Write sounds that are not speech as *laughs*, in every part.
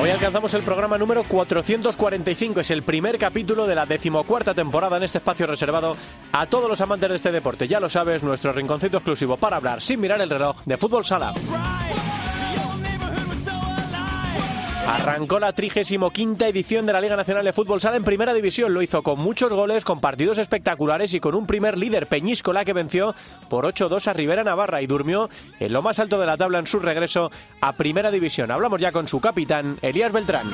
Hoy alcanzamos el programa número 445, es el primer capítulo de la decimocuarta temporada en este espacio reservado a todos los amantes de este deporte. Ya lo sabes, nuestro rinconcito exclusivo para hablar sin mirar el reloj de fútbol sala. Arrancó la 35 edición de la Liga Nacional de Fútbol Sala en Primera División. Lo hizo con muchos goles, con partidos espectaculares y con un primer líder, Peñíscola, que venció por 8-2 a Rivera Navarra y durmió en lo más alto de la tabla en su regreso a Primera División. Hablamos ya con su capitán, Elías Beltrán.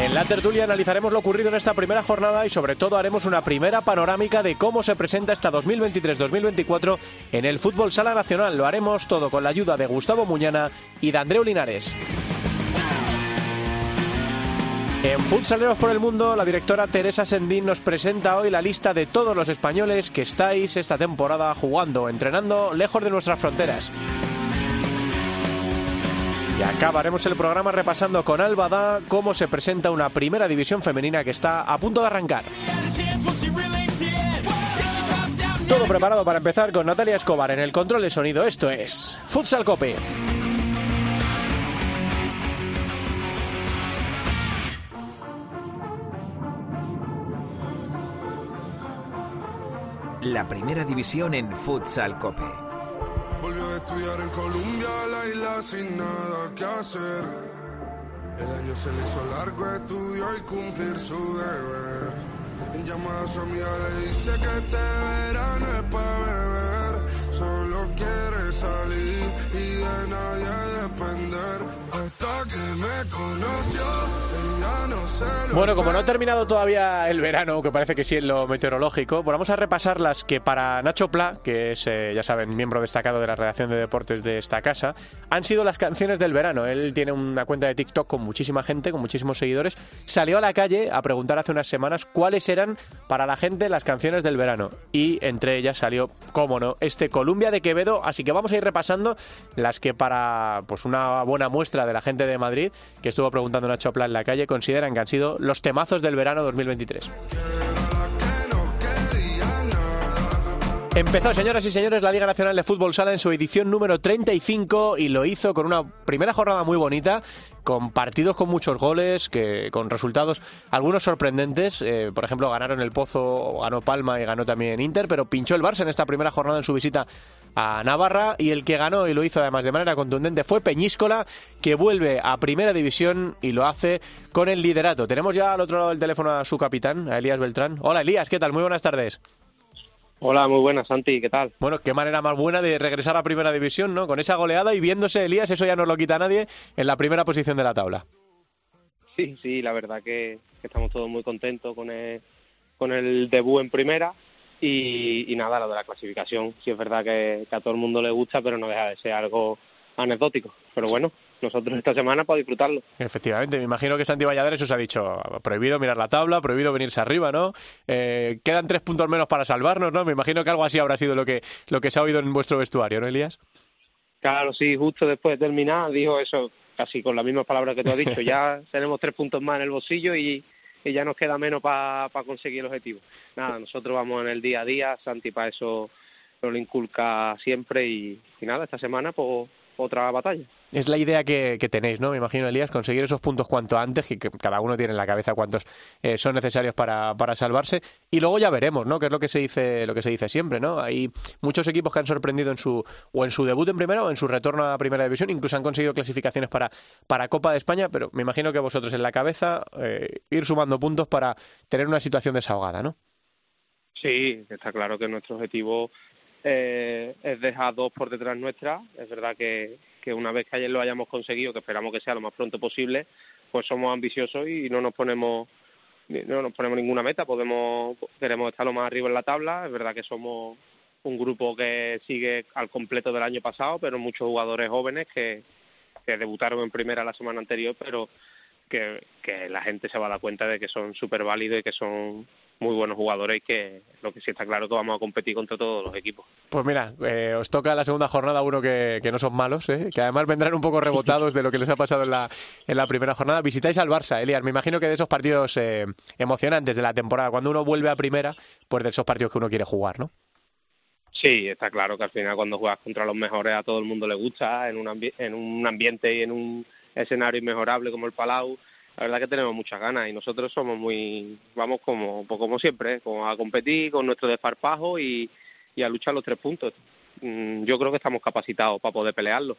En la tertulia analizaremos lo ocurrido en esta primera jornada y sobre todo haremos una primera panorámica de cómo se presenta esta 2023-2024 en el fútbol sala nacional. Lo haremos todo con la ayuda de Gustavo Muñana y de Andreu Linares. En Futsaleros por el Mundo, la directora Teresa Sendín nos presenta hoy la lista de todos los españoles que estáis esta temporada jugando, entrenando lejos de nuestras fronteras. Y acabaremos el programa repasando con Albada cómo se presenta una primera división femenina que está a punto de arrancar. Todo preparado para empezar con Natalia Escobar en el control de sonido. Esto es Futsal Cope. La primera división en Futsal Cope. Estudiar en Colombia, la isla sin nada que hacer. El año se le hizo largo, estudió y cumplir su deber. En llamada a su amiga le dice que este verano es para beber. Solo quiere salir y de nadie Bueno, como no ha terminado todavía el verano, que parece que sí en lo meteorológico, vamos a repasar las que para Nacho Pla, que es, eh, ya saben, miembro destacado de la redacción de deportes de esta casa, han sido las canciones del verano. Él tiene una cuenta de TikTok con muchísima gente, con muchísimos seguidores. Salió a la calle a preguntar hace unas semanas cuáles eran para la gente las canciones del verano. Y entre ellas salió, cómo no, este Columbia de Quevedo. Así que vamos a ir repasando las que para pues una buena muestra de la gente de Madrid, que estuvo preguntando Nacho Pla en la calle, consideran que han sido los temazos del verano 2023. Empezó, señoras y señores, la Liga Nacional de Fútbol Sala en su edición número 35 y lo hizo con una primera jornada muy bonita, con partidos con muchos goles, que con resultados algunos sorprendentes. Eh, por ejemplo, ganaron el Pozo, ganó Palma y ganó también Inter, pero pinchó el Barça en esta primera jornada en su visita a Navarra y el que ganó y lo hizo además de manera contundente fue Peñíscola, que vuelve a Primera División y lo hace con el liderato. Tenemos ya al otro lado del teléfono a su capitán, a Elías Beltrán. Hola Elías, ¿qué tal? Muy buenas tardes. Hola, muy buenas, Santi, ¿qué tal? Bueno, qué manera más buena de regresar a Primera División, ¿no? Con esa goleada y viéndose Elías, eso ya no lo quita nadie, en la primera posición de la tabla. Sí, sí, la verdad que, que estamos todos muy contentos con el, con el debut en Primera y, y nada, lo de la clasificación, sí es verdad que, que a todo el mundo le gusta, pero no deja de ser algo anecdótico. Pero bueno, nosotros esta semana para disfrutarlo. Efectivamente, me imagino que Santi Valladares os ha dicho prohibido mirar la tabla, prohibido venirse arriba, ¿no? Eh, quedan tres puntos menos para salvarnos, ¿no? Me imagino que algo así habrá sido lo que, lo que se ha oído en vuestro vestuario, ¿no, Elías? Claro, sí, justo después de terminar dijo eso, casi con las mismas palabras que tú has dicho. *laughs* Ya tenemos tres puntos más en el bolsillo y, y ya nos queda menos para conseguir el objetivo. Nada, nosotros vamos en el día a día, Santi para eso lo inculca siempre y, y nada, esta semana pues otra batalla. Es la idea que, que, tenéis, ¿no? Me imagino, Elías, conseguir esos puntos cuanto antes, que, que cada uno tiene en la cabeza cuántos eh, son necesarios para, para, salvarse. Y luego ya veremos, ¿no? Que es lo que se dice, lo que se dice siempre, ¿no? Hay muchos equipos que han sorprendido en su, o en su debut en primera o en su retorno a primera división, incluso han conseguido clasificaciones para, para Copa de España, pero me imagino que vosotros en la cabeza eh, ir sumando puntos para tener una situación desahogada, ¿no? Sí, está claro que nuestro objetivo eh, es dejar dos por detrás nuestra. Es verdad que, que una vez que ayer lo hayamos conseguido, que esperamos que sea lo más pronto posible, pues somos ambiciosos y no nos ponemos no nos ponemos ninguna meta. Podemos queremos estar lo más arriba en la tabla. Es verdad que somos un grupo que sigue al completo del año pasado, pero muchos jugadores jóvenes que, que debutaron en primera la semana anterior, pero que, que la gente se va a dar cuenta de que son súper válidos y que son muy buenos jugadores y que lo que sí está claro es que vamos a competir contra todos los equipos. Pues mira, eh, os toca la segunda jornada uno que, que no son malos, ¿eh? que además vendrán un poco rebotados de lo que les ha pasado en la, en la primera jornada. Visitáis al Barça, Elias. Me imagino que de esos partidos eh, emocionantes de la temporada, cuando uno vuelve a primera, pues de esos partidos que uno quiere jugar, ¿no? Sí, está claro que al final cuando juegas contra los mejores a todo el mundo le gusta, en un, en un ambiente y en un escenario inmejorable como el Palau, la verdad que tenemos muchas ganas y nosotros somos muy, vamos como, pues como siempre, ¿eh? a competir con nuestro desparpajo y, y a luchar los tres puntos. Mm, yo creo que estamos capacitados para poder pelearlo.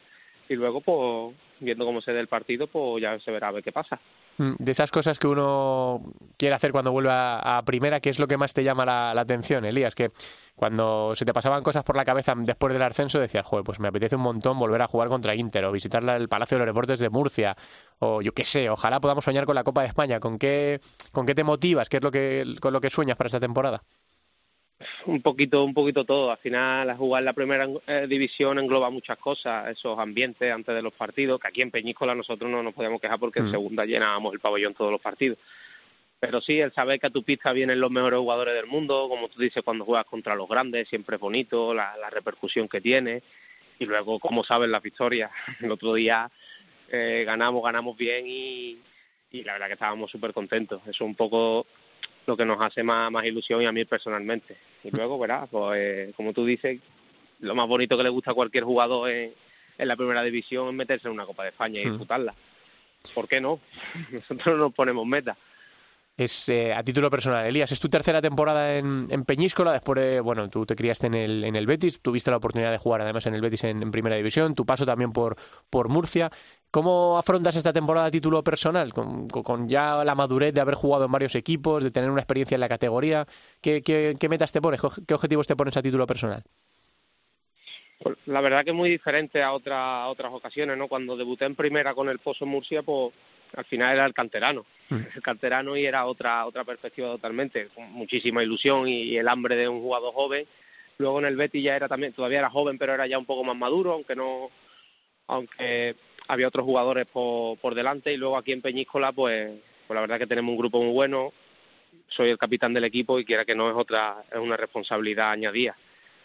Y luego, pues, viendo cómo se dé el partido, pues ya se verá a ver qué pasa. Mm, de esas cosas que uno quiere hacer cuando vuelve a, primera, ¿qué es lo que más te llama la, atención, Elías? Que cuando se te pasaban cosas por la cabeza después del ascenso, decías, joder, pues me apetece un montón volver a jugar contra Inter o visitar el Palacio de los Deportes de Murcia o yo qué sé, ojalá podamos soñar con la Copa de España. ¿Con qué, con qué te motivas? ¿Qué es lo que, con lo que sueñas para esta temporada? Un poquito un poquito todo. Al final jugar la primera eh, división engloba muchas cosas esos ambientes antes de los partidos que aquí en Peñíscola nosotros no nos podemos quejar porque en mm. segunda llenábamos el pabellón todos los partidos. Pero sí el saber que a tu pista vienen los mejores jugadores del mundo como tú dices cuando juegas contra los grandes siempre es bonito la, la repercusión que tiene. Y luego como sabes las victorias. *laughs* El otro día eh, ganamos ganamos bien y, y la verdad que estábamos súper contentos. Eso un poco lo que nos hace más, más ilusión y a mí personalmente. Y *laughs* luego, verás, pues eh, como tú dices, lo más bonito que le gusta a cualquier jugador en, en la primera división es meterse en una Copa de España y disputarla. ¿Por qué no? *laughs* Nosotros no nos ponemos meta es eh, a título personal. Elías, es tu tercera temporada en, en Peñíscola, después de, bueno, tú te criaste en el, en el Betis, tuviste la oportunidad de jugar además en el Betis en, Primera División, tu paso también por, por Murcia. ¿Cómo afrontas esta temporada a título personal? Con, con, ya la madurez de haber jugado en varios equipos, de tener una experiencia en la categoría, ¿qué, qué, qué metas te pones? ¿Qué objetivos te pones a título personal? Pues, la verdad que es muy diferente a, otra, a otras ocasiones, ¿no? Cuando debuté en primera con el Pozo Murcia, pues al final era el canterano, mm. *laughs* el canterano y era otra otra perspectiva totalmente, con muchísima ilusión y, el hambre de un jugador joven. Luego en el Betis ya era también, todavía era joven, pero era ya un poco más maduro, aunque no, aunque había otros jugadores por, por delante y luego aquí en Peñíscola, pues, pues la verdad que tenemos un grupo muy bueno. Soy el capitán del equipo y quiera que no es otra, es una responsabilidad añadida.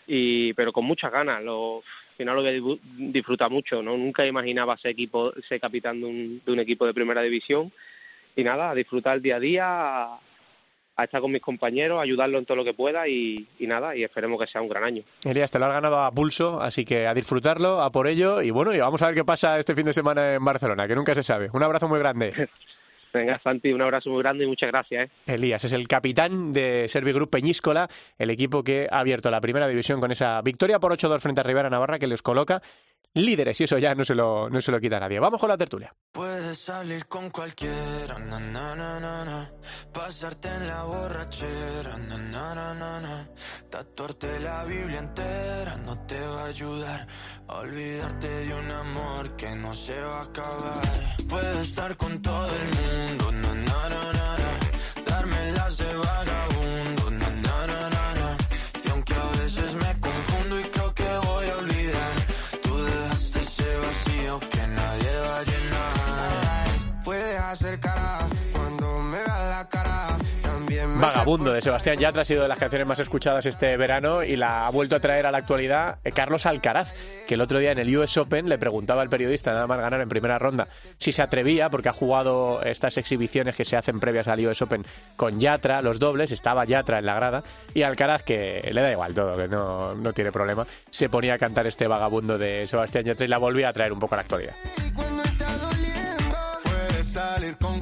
Y, pero con muchas ganas. Lo, final lo que disfruta mucho, ¿no? Nunca imaginaba ser, equipo, ser capitán de un, de un equipo de primera división y nada, a disfrutar el día a día, a, estar con mis compañeros, a ayudarlo en todo lo que pueda y, y, nada, y esperemos que sea un gran año. Elías, te lo has ganado a pulso, así que a disfrutarlo, a por ello y bueno, y vamos a ver qué pasa este fin de semana en Barcelona, que nunca se sabe. Un abrazo muy grande. *laughs* Venga, Santi, un abrazo muy grande y muchas gracias. ¿eh? Elías es el capitán de Servigroup Peñíscola, el equipo que ha abierto la primera división con esa victoria por 8-2 frente a Rivera Navarra que les coloca líderes y eso ya no se lo, no se lo quita nadie. Vamos con la tertulia. Puedes salir con cualquiera, na, na, na, pasarte en la borrachera, tatuarte la Biblia entera no te va a ayudar a olvidarte de un amor que no se va a acabar. Puedes estar con todo el mundo, mundo, na na na na Vagabundo de Sebastián Yatra ha sido de las canciones más escuchadas este verano y la ha vuelto a traer a la actualidad eh, Carlos Alcaraz, que el otro día en el US Open le preguntaba al periodista nada más ganar en primera ronda si se atrevía, porque ha jugado estas exhibiciones que se hacen previas al US Open con Yatra, los dobles, estaba Yatra en la grada y Alcaraz, que le da igual todo, que no, no tiene problema, se ponía a cantar este vagabundo de Sebastián Yatra y la volvía a traer un poco a la actualidad. salir con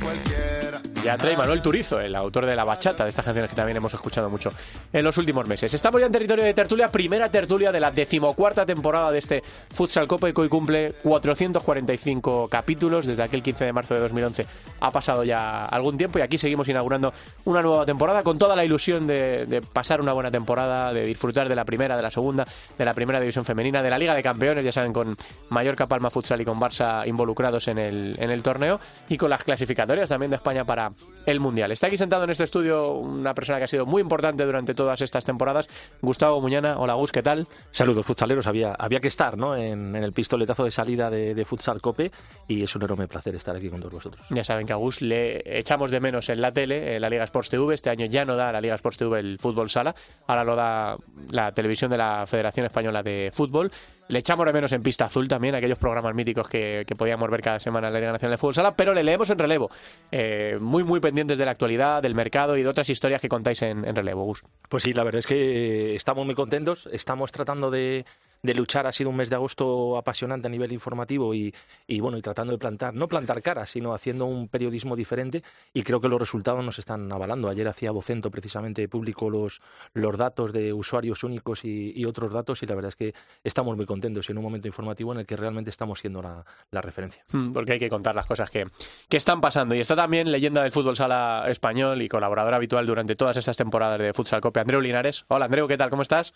ya trae Manuel Turizo, el autor de La Bachata, de estas canciones que también hemos escuchado mucho en los últimos meses. Estamos ya en territorio de tertulia, primera tertulia de la decimocuarta temporada de este Futsal Copa y que hoy cumple 445 capítulos desde aquel 15 de marzo de 2011. Ha pasado ya algún tiempo y aquí seguimos inaugurando una nueva temporada con toda la ilusión de, pasar una buena temporada, de disfrutar de la primera, de la segunda, de la primera división femenina, de la Liga de Campeones, ya saben, con Mallorca, Palma Futsal y con Barça involucrados en el, en el torneo y con las clasificatorias también de España para el Mundial. Está aquí sentado en este estudio una persona que ha sido muy importante durante todas estas temporadas, Gustavo Muñana. Hola Gus, ¿qué tal? Saludos futsaleros, había, había que estar ¿no? en, el pistoletazo de salida de, Futsal Cope y es un enorme placer estar aquí con todos vosotros. Ya saben que a Gus le echamos de menos en la tele, en la Liga Sports TV. Este año ya no da la Liga Sports TV el fútbol sala, ahora lo da la televisión de la Federación Española de Fútbol. Le echamos de menos en pista azul también, aquellos programas míticos que, podíamos ver cada semana en la Liga Nacional de Fútbol Sala, pero le leemos en relevo. Eh, muy, muy pendientes de la actualidad, del mercado y de otras historias que contáis en, en relevo, Gus. Pues sí, la verdad es que estamos muy contentos. Estamos tratando de, de luchar ha sido un mes de agosto apasionante a nivel informativo y, bueno, y tratando de plantar, no plantar caras, sino haciendo un periodismo diferente y creo que los resultados nos están avalando. Ayer hacía Vocento precisamente público los, los datos de usuarios únicos y, otros datos y la verdad es que estamos muy contentos en un momento informativo en el que realmente estamos siendo la, referencia. Hmm, porque hay que contar las cosas que, que están pasando. Y está también leyenda del fútbol sala español y colaborador habitual durante todas estas temporadas de Futsal Copia, Andreu Linares. Hola Andreu, ¿qué tal? ¿Cómo estás?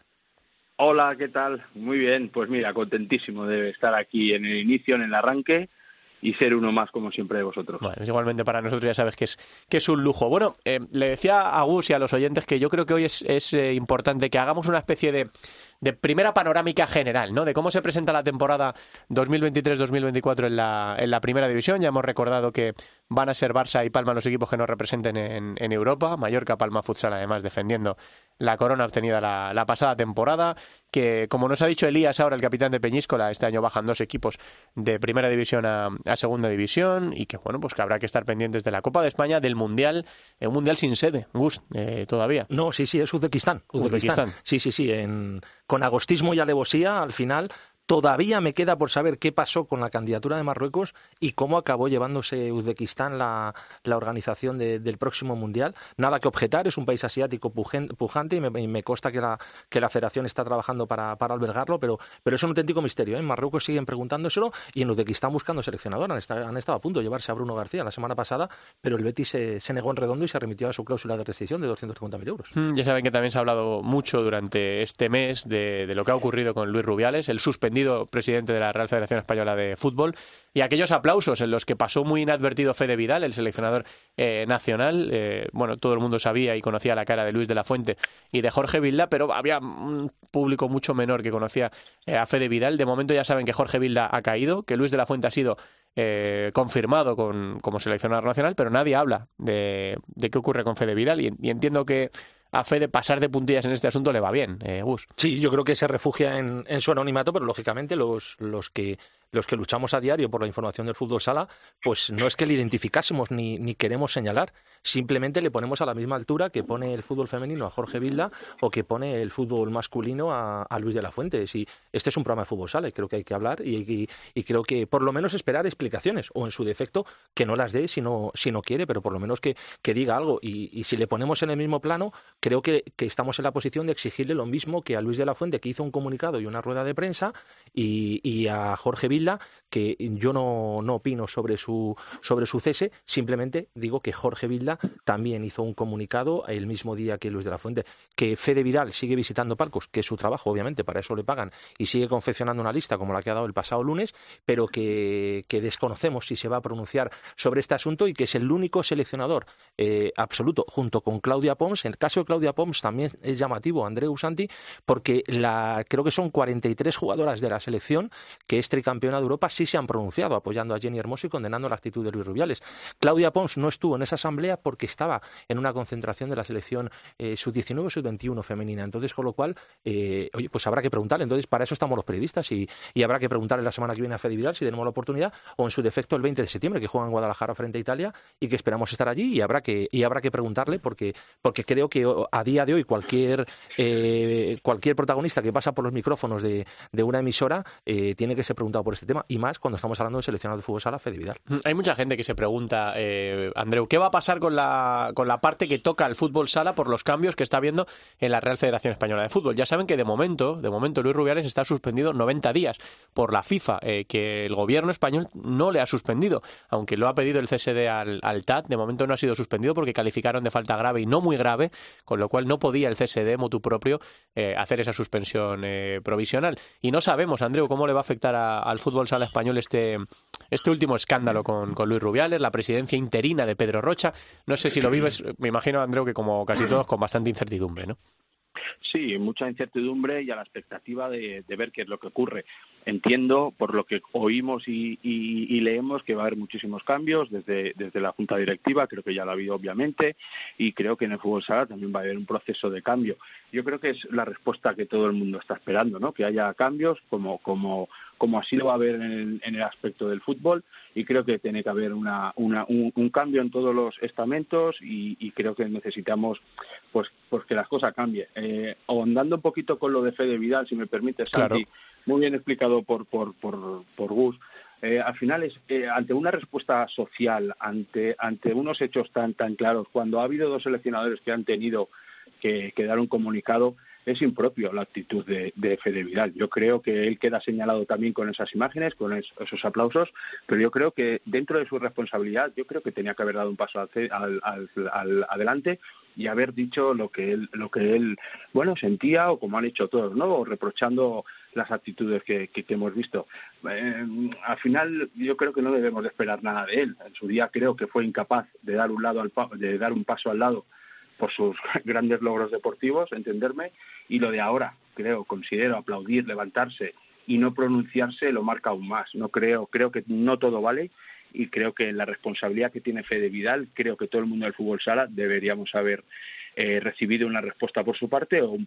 Hola, ¿qué tal? Muy bien, pues mira, contentísimo de estar aquí en el inicio, en el arranque y ser uno más como siempre de vosotros. Bueno, igualmente para nosotros ya sabes que es, que es un lujo. Bueno, eh, le decía a Gus y a los oyentes que yo creo que hoy es, es eh, importante que hagamos una especie de, de, primera panorámica general, ¿no? De cómo se presenta la temporada 2023-2024 en la, en la primera división. Ya hemos recordado que van a ser Barça y Palma los equipos que nos representen en, en Europa. Mallorca, Palma, Futsal, además defendiendo la corona obtenida la, la, pasada temporada, que como nos ha dicho Elías ahora, el capitán de Peñíscola, este año bajan dos equipos de primera división a, segunda división y que bueno, pues que habrá que estar pendientes de la Copa de España, del Mundial, un Mundial sin sede, Gus, eh, todavía. No, sí, sí, es Uzbekistán. Uzbekistán. Sí, sí, sí, en, con agostismo y alevosía, al final Todavía me queda por saber qué pasó con la candidatura de Marruecos y cómo acabó llevándose Uzbekistán la, la organización del próximo Mundial. Nada que objetar, es un país asiático pujante y me, consta que la, que la federación está trabajando para, para albergarlo, pero, pero es un auténtico misterio. ¿eh? En Marruecos siguen preguntándoselo y en Uzbekistán buscando seleccionador. Han estado, han estado a punto de llevarse a Bruno García la semana pasada, pero el Betis se, se negó en redondo y se remitió a su cláusula de restricción de 250.000 euros. Mm, ya saben que también se ha hablado mucho durante este mes de, de lo que ha ocurrido con Luis Rubiales, el suspendido presidente de la Real Federación Española de Fútbol, y aquellos aplausos en los que pasó muy inadvertido Fede Vidal, el seleccionador eh, nacional. Eh, bueno, todo el mundo sabía y conocía la cara de Luis de la Fuente y de Jorge Vilda, pero había un público mucho menor que conocía eh, a Fede Vidal. De momento ya saben que Jorge Vilda ha caído, que Luis de la Fuente ha sido confirmado con, como seleccionador nacional, pero nadie habla de, qué ocurre con Fede Vidal y entiendo que a fe de pasar de puntillas en este asunto le va bien, eh, Gus. Sí, yo creo que se refugia en, en su anonimato, pero lógicamente los, los que los que luchamos a diario por la información del fútbol sala, pues no es que le identificásemos ni, ni queremos señalar, simplemente le ponemos a la misma altura que pone el fútbol femenino a Jorge Vilda o que pone el fútbol masculino a, Luis de la Fuente. Si este es un programa de fútbol sala, creo que hay que hablar y, y, creo que por lo menos esperar explicaciones, o en su defecto que no las dé si no, si no quiere, pero por lo menos que, que diga algo. Y, y, si le ponemos en el mismo plano, creo que, que estamos en la posición de exigirle lo mismo que a Luis de la Fuente, que hizo un comunicado y una rueda de prensa, y, y a Jorge Vilda que yo no, no opino sobre su, sobre su cese, simplemente digo que Jorge Vilda también hizo un comunicado el mismo día que Luis de la Fuente, que Fede Vidal sigue visitando palcos, que es su trabajo, obviamente, para eso le pagan, y sigue confeccionando una lista como la que ha dado el pasado lunes, pero que, desconocemos si se va a pronunciar sobre este asunto y que es el único seleccionador eh, absoluto, junto con Claudia Pons. En el caso de Claudia Pons también es llamativo, Andreu Santi, porque creo que son 43 jugadoras de la selección que es tricampeón de Europa sí se han pronunciado apoyando a Jenny Hermoso y condenando la actitud de Luis Rubiales. Claudia Pons no estuvo en esa asamblea porque estaba en una concentración de la selección eh, sub-19 o sub-21 femenina. Entonces, con lo cual, eh, oye, pues habrá que preguntarle. Entonces, para eso estamos los periodistas y, habrá que preguntarle la semana que viene a Fede Vidal si tenemos la oportunidad o en su defecto el 20 de septiembre que juega en Guadalajara frente a Italia y que esperamos estar allí y habrá que, y habrá que preguntarle porque, porque creo que a día de hoy cualquier, eh, cualquier protagonista que pasa por los micrófonos de, de una emisora tiene que ser preguntado por este tema, y más cuando estamos hablando de seleccionado de fútbol sala, Fede Vidal. Mm, hay mucha gente que se pregunta, eh, Andreu, ¿qué va a pasar con la, con la parte que toca el fútbol sala por los cambios que está habiendo en la Real Federación Española de Fútbol? Ya saben que de momento, de momento Luis Rubiales está suspendido 90 días por la FIFA, eh, que el gobierno español no le ha suspendido, aunque lo ha pedido el CSD al, al TAT, de momento no ha sido suspendido porque calificaron de falta grave y no muy grave, con lo cual no podía el CSD, motu propio, eh, hacer esa suspensión provisional. Y no sabemos, Andreu, cómo le va a afectar al fútbol fútbol sala español este, este último escándalo con, con Luis Rubiales, la presidencia interina de Pedro Rocha. No sé si lo vives, me imagino, Andreu, que como casi todos, con bastante incertidumbre, ¿no? Sí, mucha incertidumbre y a la expectativa de, ver qué es lo que ocurre. Entiendo, por lo que oímos y, leemos, que va a haber muchísimos cambios desde, desde la Junta Directiva, creo que ya lo ha habido obviamente, y creo que en el fútbol sala también va a haber un proceso de cambio. Yo creo que es la respuesta que todo el mundo está esperando, ¿no? que haya cambios como, como, como así lo va a haber en el, aspecto del fútbol, y creo que tiene que haber una, un, cambio en todos los estamentos y, creo que necesitamos pues, pues que las cosas cambien. Eh, ahondando un poquito con lo de Fede Vidal, si me permite, Santi, muy bien explicado por, por, por, por Gus. Eh, al final es eh, ante una respuesta social, ante, ante unos hechos tan, tan claros, cuando ha habido dos seleccionadores que han tenido que, que dar un comunicado, es impropio la actitud de, de, Fede Vidal. Yo creo que él queda señalado también con esas imágenes, con esos aplausos, pero yo creo que dentro de su responsabilidad, yo creo que tenía que haber dado un paso al, al, adelante y haber dicho lo que él, lo que él, bueno, sentía o como han hecho todos, ¿no? O reprochando las actitudes que, que, hemos visto. Eh, al final, yo creo que no debemos de esperar nada de él. En su día creo que fue incapaz de dar un lado al, de dar un paso al lado por sus *laughs* grandes logros deportivos, entenderme, y lo de ahora, creo, considero aplaudir, levantarse y no pronunciarse lo marca aún más. No creo, creo que no todo vale y creo que la responsabilidad que tiene Fede Vidal, creo que todo el mundo del fútbol sala deberíamos haber eh, recibido una respuesta por su parte o un,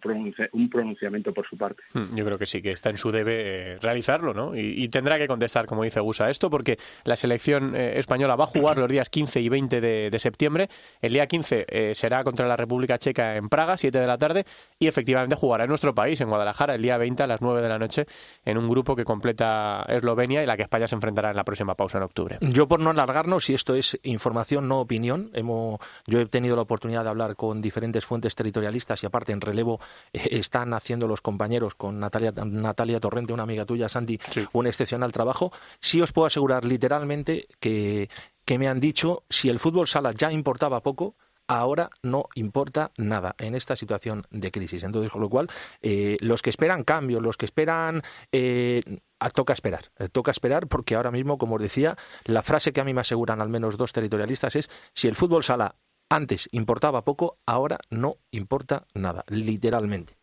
un, pronunciamiento por su parte. Hmm, yo creo que sí, que está en su debe eh, realizarlo, ¿no? Y, tendrá que contestar, como dice Gusa, esto, porque la selección eh, española va a jugar los días 15 y 20 de, septiembre. El día 15 será contra la República Checa en Praga, 7 de la tarde, y efectivamente jugará en nuestro país, en Guadalajara, el día 20 a las 9 de la noche, en un grupo que completa Eslovenia y la que España se enfrentará en la próxima pausa en octubre. Yo, por no alargarnos, y esto es información, no opinión, hemos, yo he tenido la oportunidad de hablar con diferentes diferentes fuentes territorialistas y aparte en relevo eh, están haciendo los compañeros con Natalia, Natalia Torrente, una amiga tuya, Santi, un excepcional trabajo. Sí os puedo asegurar literalmente que, que me han dicho si el fútbol sala ya importaba poco, ahora no importa nada en esta situación de crisis. Entonces, con lo cual, eh, los que esperan cambios, los que esperan... Eh, toca esperar, toca esperar porque ahora mismo, como os decía, la frase que a mí me aseguran al menos dos territorialistas es si el fútbol sala antes importaba poco, ahora no importa nada, literalmente.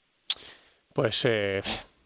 Pues eh,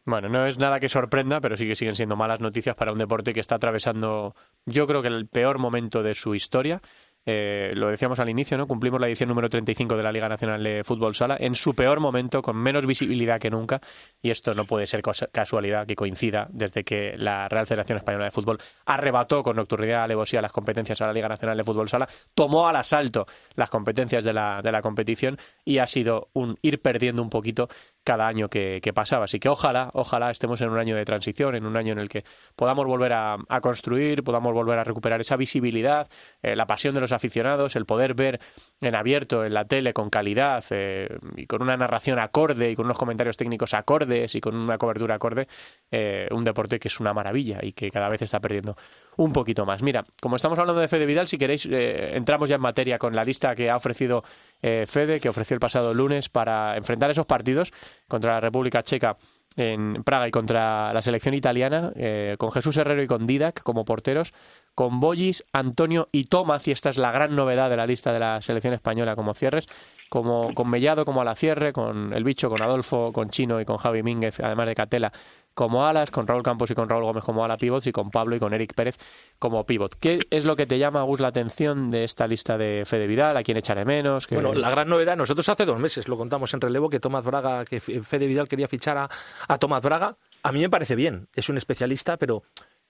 bueno, no es nada que sorprenda, pero sí que siguen siendo malas noticias para un deporte que está atravesando, yo creo que el peor momento de su historia. Eh, lo decíamos al inicio, ¿no? Cumplimos la edición número 35 de la Liga Nacional de Fútbol Sala en su peor momento, con menos visibilidad que nunca, y esto no puede ser casualidad que coincida desde que la Real Federación Española de Fútbol arrebató con nocturnidad, alevosía las competencias a la Liga Nacional de Fútbol Sala, tomó al asalto las competencias de la, de la competición y ha sido un ir perdiendo un poquito cada año que, pasaba. Así que ojalá, ojalá estemos en un año de transición, en un año en el que podamos volver a, construir, podamos volver a recuperar esa visibilidad, eh, la pasión de los aficionados, el poder ver en abierto, en la tele, con calidad eh, y con una narración acorde y con unos comentarios técnicos acordes y con una cobertura acorde, eh, un deporte que es una maravilla y que cada vez está perdiendo un poquito más. Mira, como estamos hablando de Fede Vidal, si queréis, entramos ya en materia con la lista que ha ofrecido Fede, que ofreció el pasado lunes para enfrentar esos partidos contra la República Checa en Praga y contra la selección italiana, eh, con Jesús Herrero y con Didac como porteros, con Bollis, Antonio y Tomás, y esta es la gran novedad de la lista de la selección española como cierres, como con Mellado como a la cierre, con el bicho, con Adolfo, con Chino y con Javi Mínguez, además de Catela, como alas, con Raúl Campos y con Raúl Gómez como ala pivots y con Pablo y con Eric Pérez como pivot. ¿Qué es lo que te llama, Gus, la atención de esta lista de Fede Vidal? ¿A quién echaré menos? Bueno, la gran novedad, nosotros hace dos meses lo contamos en relevo que Tomás Braga, que Fede Vidal quería fichar a, a Tomás Braga. A mí me parece bien, es un especialista, pero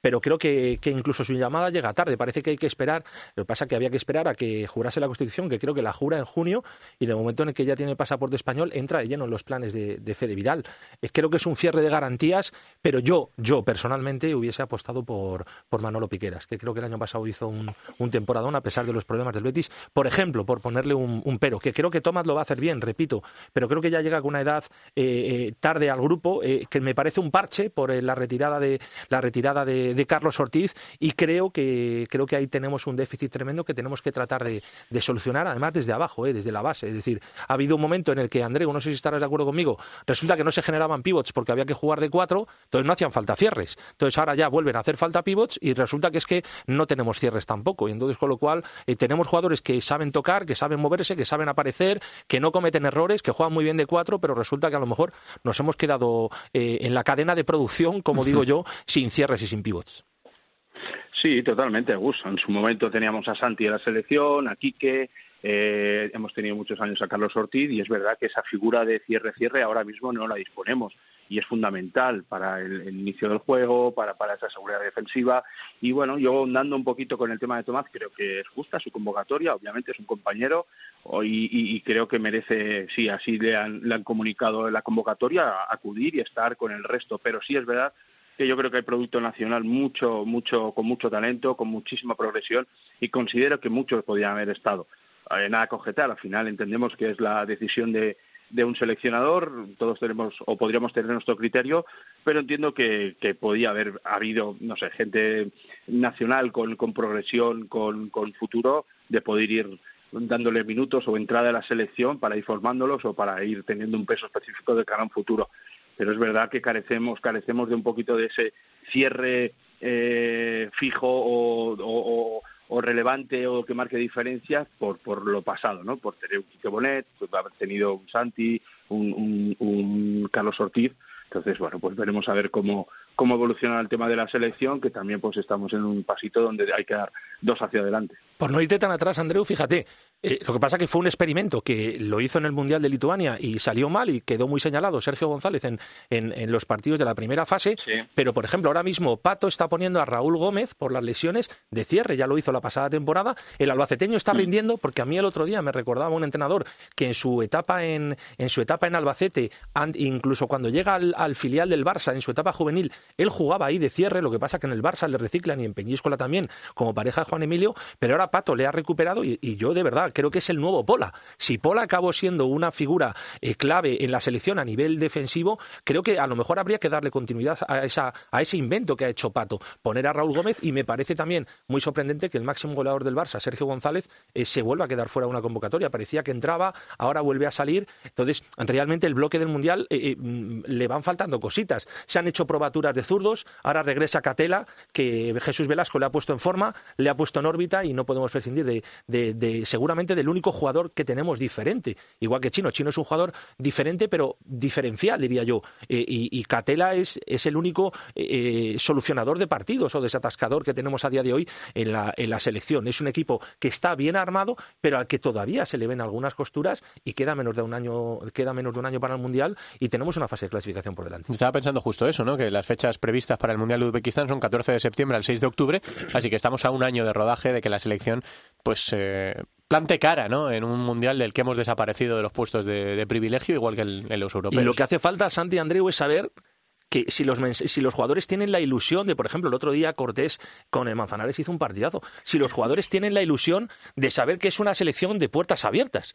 pero creo que, incluso su llamada llega tarde. Parece que hay que esperar. Lo que pasa es que había que esperar a que jurase la Constitución, que creo que la jura en junio, y en el momento en el que ya tiene el pasaporte español, entra de lleno en los planes de, de Fede Vidal. creo que es un cierre de garantías, pero yo, yo personalmente hubiese apostado por, por Manolo Piqueras, que creo que el año pasado hizo un, un temporadón a pesar de los problemas del Betis. Por ejemplo, por ponerle un, pero, que creo que Tomás lo va a hacer bien, repito, pero creo que ya llega con una edad eh, eh, tarde al grupo, eh, que me parece un parche por la retirada de la retirada de de, Carlos Ortiz y creo que, creo que ahí tenemos un déficit tremendo que tenemos que tratar de, solucionar, además desde abajo, desde la base. Es decir, ha habido un momento en el que, Andreu, no sé si estarás de acuerdo conmigo, resulta que no se generaban pivots porque había que jugar de cuatro, entonces no hacían falta cierres. Entonces ahora ya vuelven a hacer falta pivots y resulta que es que no tenemos cierres tampoco. Y entonces, con lo cual, tenemos jugadores que saben tocar, que saben moverse, que saben aparecer, que no cometen errores, que juegan muy bien de cuatro, pero resulta que a lo mejor nos hemos quedado eh, en la cadena de producción, como digo yo, sin cierres y sin pivots. Sí, totalmente, Gus. En su momento teníamos a Santi de la selección, a Quique, eh, hemos tenido muchos años a Carlos Ortiz y es verdad que esa figura de cierre-cierre ahora mismo no la disponemos y es fundamental para el, inicio del juego, para, esa seguridad defensiva. Y bueno, yo andando un poquito con el tema de Tomás, creo que es justa su convocatoria, obviamente es un compañero y, creo que merece, sí, así le han, le han comunicado la convocatoria, acudir y estar con el resto. Pero sí es verdad que yo creo que hay producto nacional mucho, mucho, con mucho talento, con muchísima progresión y considero que muchos podían haber estado. Eh, nada que objetar, al final entendemos que es la decisión de, de un seleccionador, todos tenemos o podríamos tener nuestro criterio, pero entiendo que, que podía haber habido, no sé, gente nacional con, con progresión, con, con futuro, de poder ir dándole minutos o entrada a la selección para ir formándolos o para ir teniendo un peso específico de cara a un futuro. Pero es verdad que carecemos, carecemos de un poquito de ese cierre eh, fijo o, o relevante o que marque diferencias por, por lo pasado, ¿no? Por tener un Quique Bonet, pues haber tenido un Santi, un, un, un Carlos Ortiz. Entonces, bueno, pues veremos a ver cómo, cómo evoluciona el tema de la selección, que también pues estamos en un pasito donde hay que dar dos hacia adelante. Por no irte tan atrás, Andreu, fíjate, eh, lo que pasa que fue un experimento que lo hizo en el Mundial de Lituania y salió mal y quedó muy señalado Sergio González en, en, los partidos de la primera fase, pero por ejemplo ahora mismo Pato está poniendo a Raúl Gómez por las lesiones de cierre, ya lo hizo la pasada temporada, el albaceteño está mm. rindiendo porque a mí el otro día me recordaba un entrenador que en su etapa en, en su etapa en Albacete, incluso cuando llega al, filial del Barça, en su etapa juvenil, él jugaba ahí de cierre, lo que pasa que en el Barça le reciclan y en Peñíscola también, como pareja de Juan Emilio, pero ahora Pato le ha recuperado y, yo de verdad creo que es el nuevo Pola. Si Pola acabó siendo una figura eh, clave en la selección a nivel defensivo, creo que a lo mejor habría que darle continuidad a, esa, ese invento que ha hecho Pato, poner a Raúl Gómez y me parece también muy sorprendente que el máximo goleador del Barça, Sergio González, eh, se vuelva a quedar fuera de una convocatoria. Parecía que entraba, ahora vuelve a salir. Entonces, realmente el bloque del Mundial eh, mm, le van faltando cositas. Se han hecho probaturas de zurdos, ahora regresa Catela, que Jesús Velasco le ha puesto en forma, le ha puesto en órbita y no podemos prescindir de, de seguramente del único jugador que tenemos diferente. Igual que Chino. Chino es un jugador diferente, pero diferencial, diría yo. Eh, y, Catela es, es, el único eh, solucionador de partidos o desatascador que tenemos a día de hoy en la, en la selección. Es un equipo que está bien armado, pero al que todavía se le ven algunas costuras y queda menos de un año, queda menos de un año para el Mundial y tenemos una fase de clasificación por delante. Estaba pensando justo eso, ¿no? Que las fechas previstas para el Mundial de Uzbekistán son 14 de septiembre al 6 de octubre, así que estamos a un año de rodaje de que la selección pues eh, plante cara, ¿no? En un mundial del que hemos desaparecido de los puestos de, privilegio, igual que en, los europeos. Y lo que hace falta, Santi Andreu, es saber que si los, si los jugadores tienen la ilusión de, por ejemplo, el otro día Cortés con el Manzanares hizo un partidazo, si los jugadores tienen la ilusión de saber que es una selección de puertas abiertas,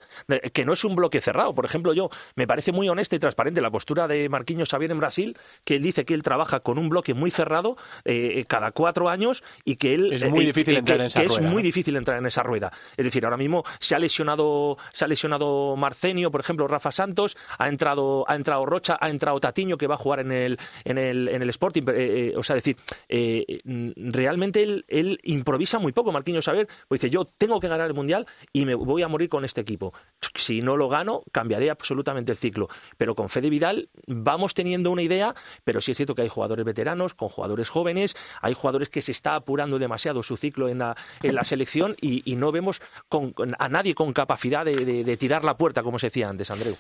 que no es un bloque cerrado. Por ejemplo, yo me parece muy honesta y transparente la postura de Marquinhos Xavier en Brasil, que él dice que él trabaja con un bloque muy cerrado eh, cada cuatro años y que él es muy eh, difícil entrar en esa rueda. Es muy difícil entrar en esa rueda. Es decir, ahora mismo se ha lesionado, se ha lesionado Marcenio, por ejemplo, Rafa Santos, ha entrado, ha entrado Rocha, ha entrado Tatiño que va a jugar en el, en el, en el Sporting, eh, eh, o sea, decir, eh, realmente él, improvisa muy poco, Marquinhos Saber, pues dice, yo tengo que ganar el Mundial y me voy a morir con este equipo. Si no lo gano, cambiaré absolutamente el ciclo. Pero con Fede Vidal vamos teniendo una idea, pero sí es cierto que hay jugadores veteranos, con jugadores jóvenes, hay jugadores que se está apurando demasiado su ciclo en la, en la selección y, no vemos a nadie con capacidad de tirar la puerta, como se decía antes, Andreu.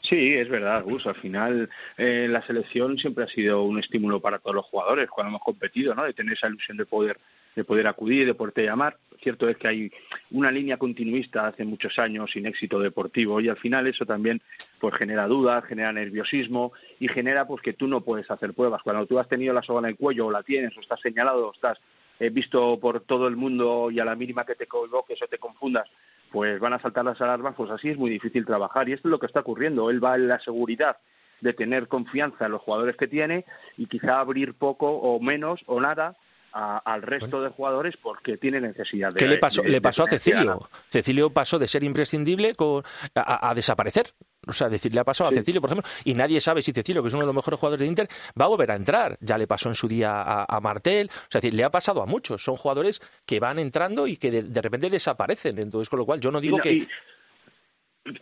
Sí, es verdad, Gus. Al final, eh, la selección siempre ha sido un estímulo para todos los jugadores cuando hemos competido, ¿no? De tener esa ilusión de poder, de poder acudir, de poderte llamar. Cierto es que hay una línea continuista hace muchos años sin éxito deportivo y al final eso también pues genera dudas, genera nerviosismo y genera pues que tú no puedes hacer pruebas. Cuando tú has tenido la soga en el cuello o la tienes o estás señalado o estás eh, visto por todo el mundo y a la mínima que te convoques o te confundas pues van a saltar las alarmas, pues así es muy difícil trabajar. Y esto es lo que está ocurriendo. Él va en la seguridad de tener confianza en los jugadores que tiene y quizá abrir poco o menos o nada al resto de jugadores porque tiene necesidad de. ¿Qué le pasó, le pasó a Cecilio? Cecilio pasó de ser imprescindible a, desaparecer. O sea, decir, le ha pasado a Cecilio, por ejemplo, y nadie sabe si Cecilio, que es uno de los mejores jugadores de Inter, va a volver a entrar. Ya le pasó en su día a, Martel. O sea, decir, le ha pasado a muchos. Son jugadores que van entrando y que de, repente desaparecen. Entonces, con lo cual, yo no digo que.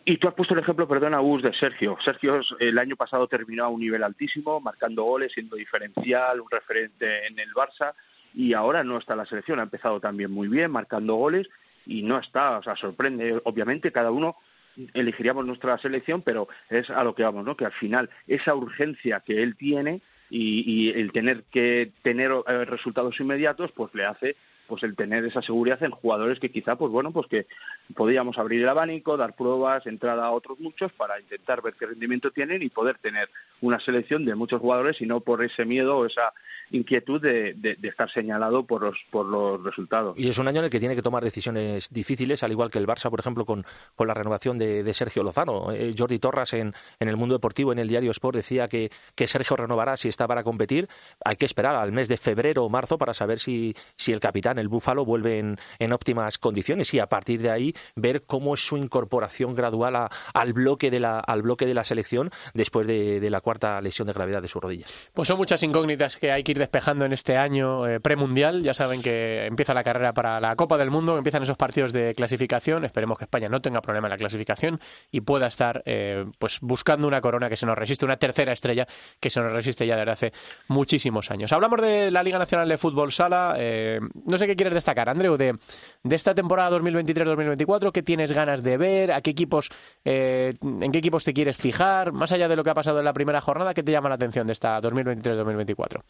Y tú has puesto el ejemplo, perdona, Gus, de Sergio. Sergio el año pasado terminó a un nivel altísimo, marcando goles, siendo diferencial, un referente en el Barça, y ahora no está la selección. Ha empezado también muy bien, marcando goles, y no está, o sea, sorprende. Obviamente, cada uno elegiríamos nuestra selección, pero es a lo que vamos, ¿no? Que al final esa urgencia que él tiene y, y el tener que tener eh, resultados inmediatos, pues le hace pues el tener esa seguridad en jugadores que quizá, pues bueno, pues que podíamos abrir el abanico, dar pruebas, entrar a otros muchos para intentar ver qué rendimiento tienen y poder tener una selección de muchos jugadores y no por ese miedo o esa inquietud de, estar señalado por los, por los resultados. Y es un año en el que tiene que tomar decisiones difíciles, al igual que el Barça, por ejemplo, con, con la renovación de, Sergio Lozano. Eh, Jordi Torras en, en, el mundo deportivo, en el diario Sport, decía que, que Sergio renovará si está para competir. Hay que esperar al mes de febrero o marzo para saber si, si el capitán el Búfalo vuelve en, óptimas condiciones y a partir de ahí ver cómo es su incorporación gradual al, bloque de la, al bloque de la selección después de, la cuarta lesión de gravedad de su rodilla. Pues son muchas incógnitas que hay que ir despejando en este año eh, premundial. Ya saben que empieza la carrera para la Copa del Mundo, empiezan esos partidos de clasificación. Esperemos que España no tenga problema en la clasificación y pueda estar eh, pues buscando una corona que se nos resiste, una tercera estrella que se nos resiste ya desde hace muchísimos años. Hablamos de la Liga Nacional de Fútbol Sala. Eh, no sé qué quieres destacar, Andreu, de, esta temporada 2023-2024? ¿Qué tienes ganas de ver? ¿A qué equipos, eh, ¿En qué equipos te quieres fijar? Más allá de lo que ha pasado en la primera jornada, ¿qué te llama la atención de esta 2023-2024?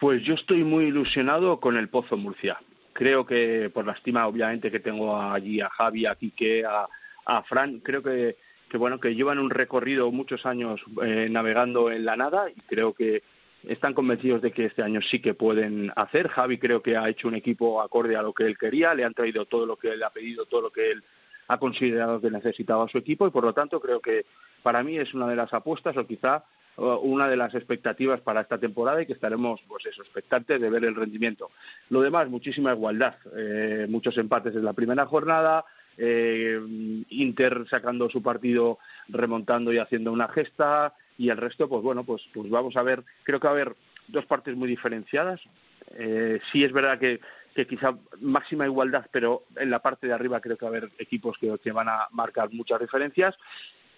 Pues yo estoy muy ilusionado con el Pozo Murcia. Creo que, por la estima obviamente que tengo allí a Javi, a Quique, a, a Fran, creo que, que, bueno, que llevan un recorrido muchos años eh, navegando en la nada y creo que están convencidos de que este año sí que pueden hacer. Javi creo que ha hecho un equipo acorde a lo que él quería, le han traído todo lo que él ha pedido, todo lo que él ha considerado que necesitaba su equipo y por lo tanto creo que para mí es una de las apuestas o quizá una de las expectativas para esta temporada y que estaremos pues eso expectantes de ver el rendimiento. Lo demás, muchísima igualdad, eh, muchos empates en la primera jornada, eh, Inter sacando su partido, remontando y haciendo una gesta, y el resto, pues bueno, pues, pues vamos a ver, creo que va a haber dos partes muy diferenciadas. Eh, sí es verdad que, que quizá máxima igualdad, pero en la parte de arriba creo que va a haber equipos que, que van a marcar muchas diferencias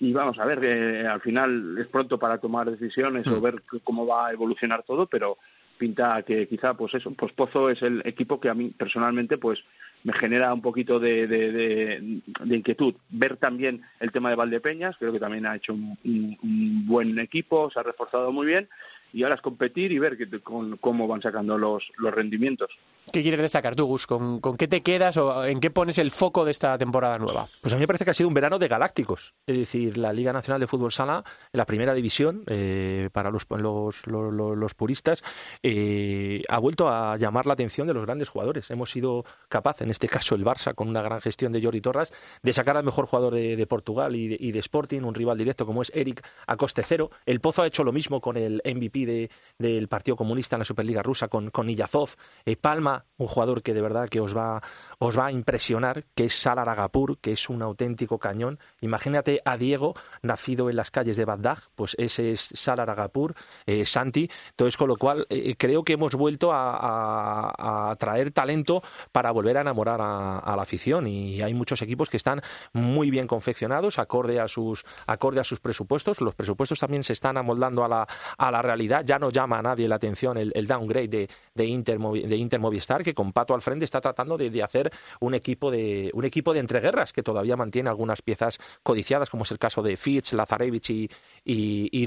y vamos a ver, eh, al final es pronto para tomar decisiones o mm. ver cómo va a evolucionar todo, pero pinta que quizá pues eso, pues Pozo es el equipo que a mí personalmente pues me genera un poquito de, de, inquietud. Ver también el tema de Valdepeñas, creo que también ha hecho un, buen equipo, se ha reforzado muy bien y ahora es competir y ver cómo van sacando los, los rendimientos. ¿Qué quieres destacar tú, Gus? ¿Con, qué te quedas o en qué pones el foco de esta temporada nueva? Pues a mí me parece que ha sido un verano de galácticos. Es decir, la Liga Nacional de Fútbol Sala, la primera división, eh, para los, los, los, puristas, eh, ha vuelto a llamar la atención de los grandes jugadores. Hemos sido capaces, en este caso el Barça, con una gran gestión de Jordi Torres, de sacar al mejor jugador de, Portugal y de, Sporting, un rival directo como es Eric a coste cero. El Pozo ha hecho lo mismo con el MVP del Partido Comunista en la Superliga Rusa, con, con Illazov. Eh, Palma un jugador que de verdad que os va, os va a impresionar, que es Salar Agapur, que es un auténtico cañón. Imagínate a Diego, nacido en las calles de Bagdad, pues ese es Salar Agapur, eh, Santi. Entonces, con lo cual, eh, creo que hemos vuelto a, traer talento para volver a enamorar a, la afición. Y hay muchos equipos que están muy bien confeccionados, acorde a sus, acorde a sus presupuestos. Los presupuestos también se están amoldando a la, a la realidad. Ya no llama a nadie la atención el, downgrade de, de, Inter, de Inter Movistar, que con Pato al frente está tratando de, hacer un equipo de un equipo de entreguerras que todavía mantiene algunas piezas codiciadas, como es el caso de Fitz, Lazarevich y, y, y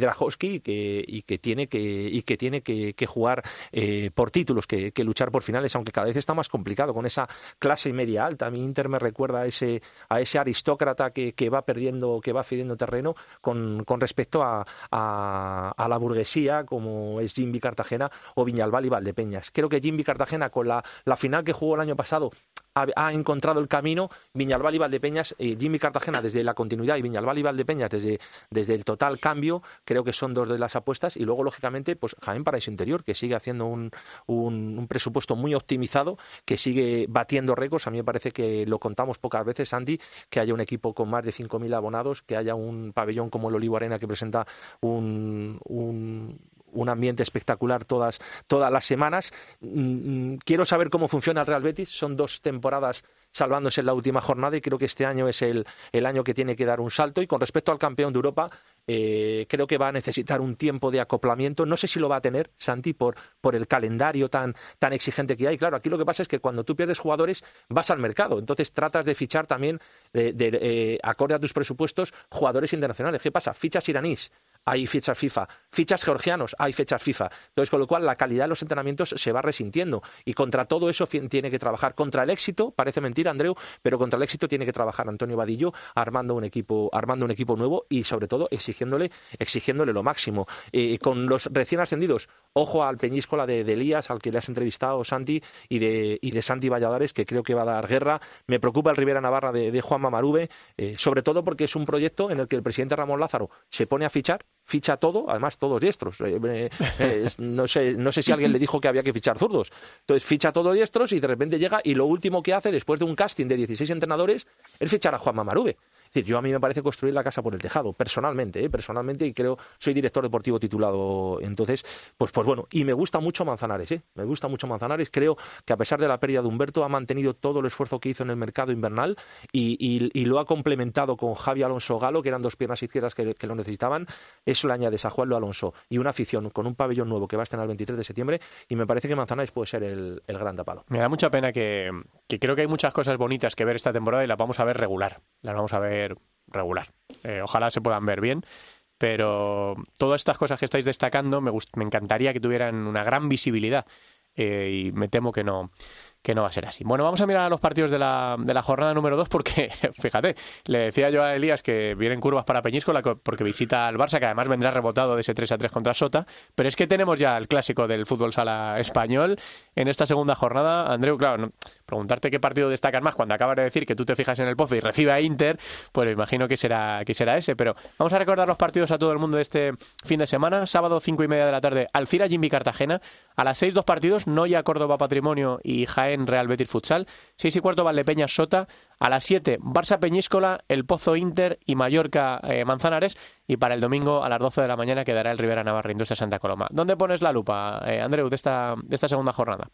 que, y que tiene que, y que, tiene que, jugar eh, por títulos, que, luchar por finales aunque cada vez está más complicado con esa clase media alta. A mí Inter me recuerda a ese, a ese aristócrata que, que va perdiendo, que va cediendo terreno con, con respecto a, a, a, la burguesía, como es Jimmy Cartagena o Viñalbal y Valdepeñas. Creo que Jimmy Cartagena, con la, final que jugó el año pasado, ha, encontrado el camino. Viñalbal y Valdepeñas, eh, Jimmy Cartagena desde la continuidad y Viñalbal y Valdepeñas desde, desde el total cambio, creo que son dos de las apuestas. Y luego, lógicamente, pues Jaén Paraíso Interior, que sigue haciendo un, un, presupuesto muy optimizado, que sigue batiendo récords. A mí me parece que lo contamos pocas veces, Andy, que haya un equipo con más de 5.000 abonados, que haya un pabellón como el Olivo Arena que presenta un, un ambiente espectacular todas, todas las semanas. Mm, quiero saber cómo funciona el Real Betis. Son dos temporadas salvándose en la última jornada y creo que este año es el, el año que tiene que dar un salto. Y con respecto al campeón de Europa, eh, creo que va a necesitar un tiempo de acoplamiento. No sé si lo va a tener, Santi, por, por el calendario tan, tan exigente que hay. Claro, aquí lo que pasa es que cuando tú pierdes jugadores vas al mercado. Entonces tratas de fichar también, de, de, eh, acorde a tus presupuestos, jugadores internacionales. ¿Qué pasa? Fichas iraníes hay fichas FIFA. Fichas georgianos, hay fechas FIFA. Entonces, con lo cual, la calidad de los entrenamientos se va resintiendo. Y contra todo eso tiene que trabajar. Contra el éxito, parece mentira, Andreu, pero contra el éxito tiene que trabajar Antonio Vadillo armando un equipo, armando un equipo nuevo y, sobre todo, exigiéndole, exigiéndole lo máximo. Eh, con los recién ascendidos, ojo al Peñíscola de, de, Elías, al que le has entrevistado, Santi, y de, y de Santi Valladares, que creo que va a dar guerra. Me preocupa el Rivera Navarra de, de Juan Mamarube, eh, sobre todo porque es un proyecto en el que el presidente Ramón Lázaro se pone a fichar ficha todo, además todos diestros. Eh, eh, no, sé, no sé si alguien le dijo que había que fichar zurdos. Entonces ficha todo diestros y de repente llega y lo último que hace después de un casting de 16 entrenadores es fichar a Juan Mamarube. Es decir, yo a mí me parece construir la casa por el tejado, personalmente, ¿eh? personalmente, y creo, soy director deportivo titulado, entonces, pues, pues bueno, y me gusta mucho Manzanares, ¿eh? me gusta mucho Manzanares, creo que a pesar de la pérdida de Humberto ha mantenido todo el esfuerzo que hizo en el mercado invernal y, lo ha complementado con Javi Alonso Galo, que eran dos piernas izquierdas que, que, lo necesitaban, eso le añades a Juan Lo Alonso y una afición con un pabellón nuevo que va a estar el 23 de septiembre, y me parece que Manzanares puede ser el, el gran tapado. Me da mucha pena que, que creo que hay muchas cosas bonitas que ver esta temporada y las vamos a ver regular, las vamos a ver regular. Eh, ojalá se puedan ver bien, pero todas estas cosas que estáis destacando me, me encantaría que tuvieran una gran visibilidad eh, y me temo que no, que no va a ser así. Bueno, vamos a mirar a los partidos de la, de la jornada número 2 porque, *laughs* fíjate, le decía yo a Elías que vienen curvas para Peñíscola porque visita al Barça, que además vendrá rebotado de ese 3 a 3 contra Sota, pero es que tenemos ya el clásico del fútbol sala español en esta segunda jornada. Andreu, claro, preguntarte qué partido destacas más cuando acabas de decir que tú te fijas en el pozo y recibe a Inter, pues imagino que será, que será ese, pero vamos a recordar los partidos a todo el mundo de este fin de semana. Sábado 5 y media de la tarde, Alcira Jimmy Cartagena. A las 6 dos partidos, Noya Córdoba Patrimonio y Jaén Real Betis Futsal. 6 y cuarto Valdepeñas Sota. A las 7 Barça Peñíscola, El Pozo Inter y Mallorca eh, Manzanares. Y para el domingo a las 12 de la mañana quedará el Rivera Navarra Industria Santa Coloma. ¿Dónde pones la lupa, eh, Andreu, de esta, de esta segunda jornada?